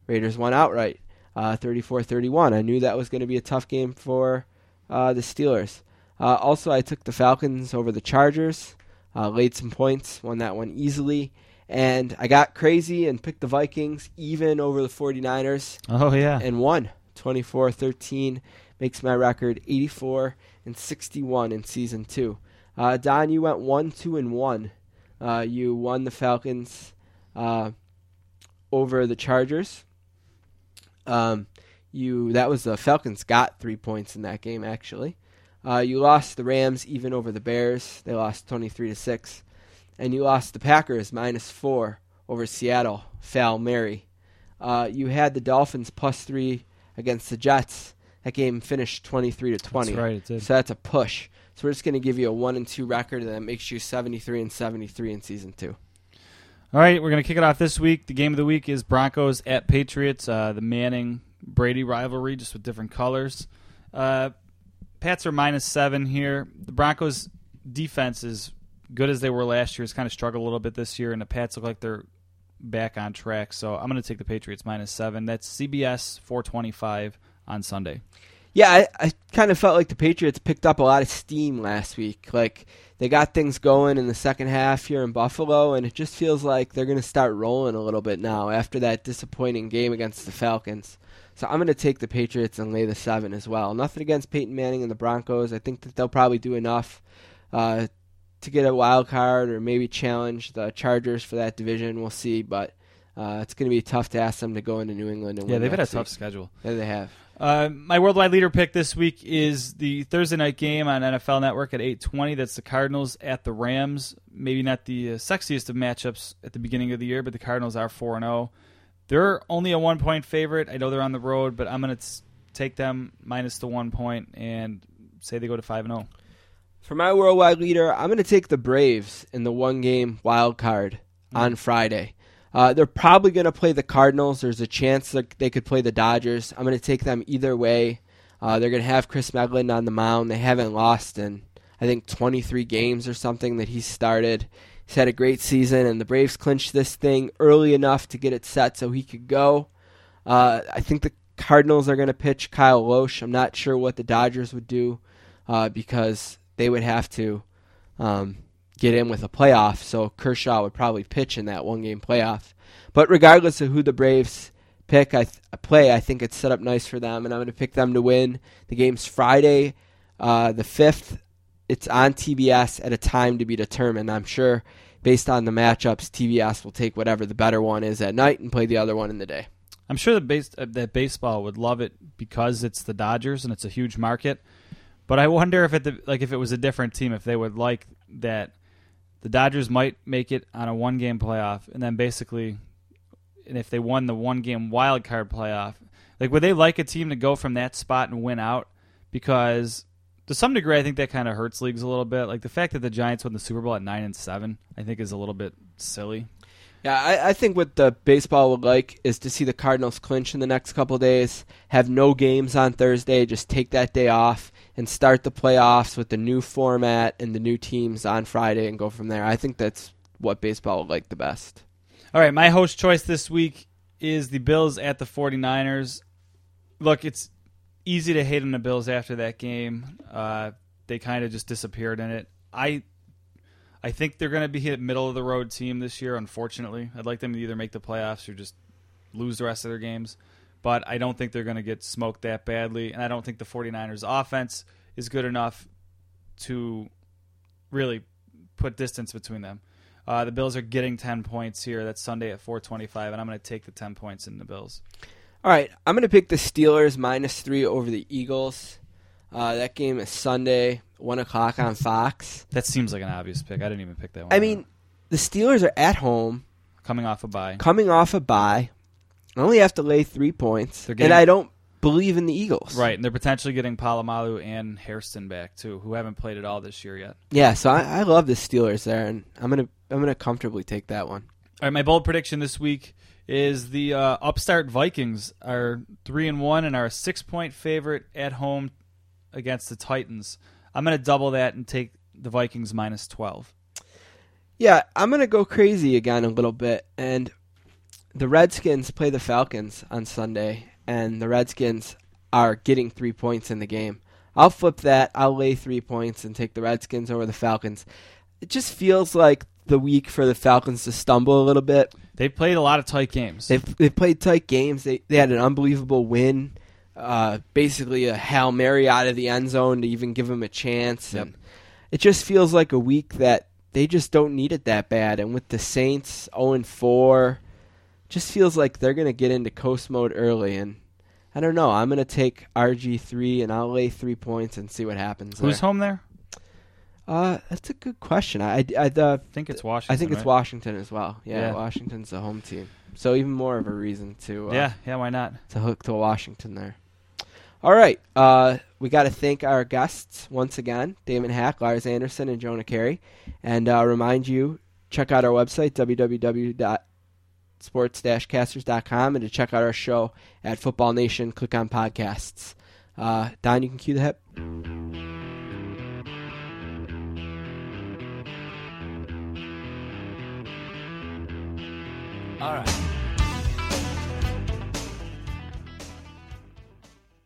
Speaker 2: Raiders won outright, uh, 34-31. I knew that was going to be a tough game for uh, the Steelers. Uh, also, I took the Falcons over the Chargers, uh, laid some points, won that one easily. And I got crazy and picked the Vikings even over the 49ers.
Speaker 3: Oh yeah.
Speaker 2: and won. 24-13 makes my record 84 and 61 in season 2 uh, don you went 1 2 and 1 uh, you won the falcons uh, over the chargers. Um, you that was the falcons got three points in that game actually. Uh, you lost the rams even over the bears. They lost 23 to 6 and you lost the packers minus 4 over seattle fail mary uh, you had the Dolphins plus three against the Jets. That game finished twenty three to twenty.
Speaker 3: That's right, it did.
Speaker 2: So that's a push. So we're just going to give you a one and two record, and that makes you seventy three and seventy three in season two.
Speaker 3: All right, we're going to kick it off this week. The game of the week is Broncos at Patriots, uh, the Manning Brady rivalry, just with different colors. Uh, Pats are minus seven here. The Broncos defense is good as they were last year. Has kind of struggled a little bit this year, and the Pats look like they're back on track. So I'm going to take the Patriots minus seven. That's CBS 425 on Sunday.
Speaker 2: Yeah, I, I kind of felt like the Patriots picked up a lot of steam last week. Like they got things going in the second half here in Buffalo, and it just feels like they're going to start rolling a little bit now after that disappointing game against the Falcons. So I'm going to take the Patriots and lay the seven as well. Nothing against Peyton Manning and the Broncos. I think that they'll probably do enough uh, to get a wild card or maybe challenge the Chargers for that division. We'll see, but uh, it's going to be tough to ask them to go into New England and
Speaker 3: Yeah, they've had a tough
Speaker 2: week.
Speaker 3: schedule.
Speaker 2: Yeah, they have.
Speaker 3: Uh, my worldwide leader pick this week is the Thursday night game on NFL Network at 8:20. That's the Cardinals at the Rams. Maybe not the uh, sexiest of matchups at the beginning of the year, but the Cardinals are 4 and 0. They're only a one point favorite. I know they're on the road, but I'm going to take them minus the one point and say they go to 5 and 0.
Speaker 2: For my worldwide leader, I'm going to take the Braves in the one game wild card on Friday. Uh, they're probably going to play the Cardinals. There's a chance that they could play the Dodgers. I'm going to take them either way. Uh, they're going to have Kris Medlen on the mound. They haven't lost in, I think, 23 games or something that he started. He's had a great season, and the Braves clinched this thing early enough to get it set so he could go. Uh, I think the Cardinals are going to pitch Kyle Lohse. I'm not sure what the Dodgers would do uh, because they would have to um, get in with a playoff. So Kershaw would probably pitch in that one game playoff. But regardless of who the Braves pick. I th- play. I think it's set up nice for them, and I'm going to pick them to win. The game's Friday, uh, the fifth. It's on TBS at a time to be determined. I'm sure, based on the matchups, TBS will take whatever the better one is at night and play the other one in the day.
Speaker 3: I'm sure that base, uh, that baseball would love it because it's the Dodgers and it's a huge market. But I wonder if it like if it was a different team, if they would like that the Dodgers might make it on a one game playoff, and then basically, and if they won the one game wild card playoff, like would they like a team to go from that spot and win out? Because to some degree, I think that kind of hurts leagues a little bit. Like the fact that the Giants won the Super Bowl at nine and seven, I think is a little bit silly.
Speaker 2: Yeah, I, I think what the baseball would like is to see the Cardinals clinch in the next couple days, have no games on Thursday, just take that day off and start the playoffs with the new format and the new teams on Friday and go from there. I think that's what baseball would like the best.
Speaker 3: All right, my host choice this week is the Bills at the 49ers. Look, it's easy to hate on the Bills after that game. Uh, they kind of just disappeared in it. I I think they're going to be a middle of the road team this year. Unfortunately, I'd like them to either make the playoffs or just lose the rest of their games. But I don't think they're going to get smoked that badly, and I don't think the 49ers offense is good enough to really put distance between them. Uh, the Bills are getting 10 points here. That's Sunday at 425, and I'm going to take the 10 points in the Bills.
Speaker 2: All right, I'm going to pick the Steelers minus three over the Eagles. Uh, that game is Sunday, one o'clock on Fox.
Speaker 3: That seems like an obvious pick. I didn't even pick that one.
Speaker 2: I mean, the Steelers are at home,
Speaker 3: coming off a bye.
Speaker 2: coming off a bye. Only have to lay three points,
Speaker 3: getting-
Speaker 2: and I don't believe in the Eagles.
Speaker 3: Right, and they're potentially getting Polamalu and Harrison back too, who haven't played at all this year yet.
Speaker 2: Yeah, so I, I love the Steelers there, and I'm gonna I'm gonna comfortably take that one.
Speaker 3: All right, my bold prediction this week is the uh, upstart Vikings are three and one and are a six point favorite at home against the Titans. I'm going to double that and take the Vikings minus twelve.
Speaker 2: Yeah, I'm gonna go crazy again a little bit, and the Redskins play the Falcons on Sunday, and the Redskins are getting three points in the game. I'll flip that. I'll lay three points and take the Redskins over the Falcons. It just feels like the week for the Falcons to stumble a little bit.
Speaker 3: They played a lot of tight games.
Speaker 2: They've they played tight games. They they had an unbelievable win, uh, basically a hail mary out of the end zone to even give them a chance.
Speaker 3: Yep.
Speaker 2: And it just feels like a week that they just don't need it that bad. And with the Saints zero and four, just feels like they're gonna get into coast mode early. And I don't know. I'm gonna take RG three and I'll lay three points and see what happens.
Speaker 3: Who's
Speaker 2: there.
Speaker 3: home there?
Speaker 2: Uh, that's a good question. I I, uh,
Speaker 3: think it's Washington.
Speaker 2: I think it's
Speaker 3: right?
Speaker 2: Washington as well. Yeah,
Speaker 3: Yeah.
Speaker 2: Washington's the home team. So even more of a reason to uh,
Speaker 3: Yeah, yeah. Why not?
Speaker 2: to hook to Washington there. All right, uh, we got to thank our guests once again, Damon Hack, Lars Anderson, and Jonah Keri, and uh, remind you check out our website www.sports-casters.com and to check out our show at Football Nation. Click on podcasts. Uh, Don, you can cue the hip.
Speaker 7: All right.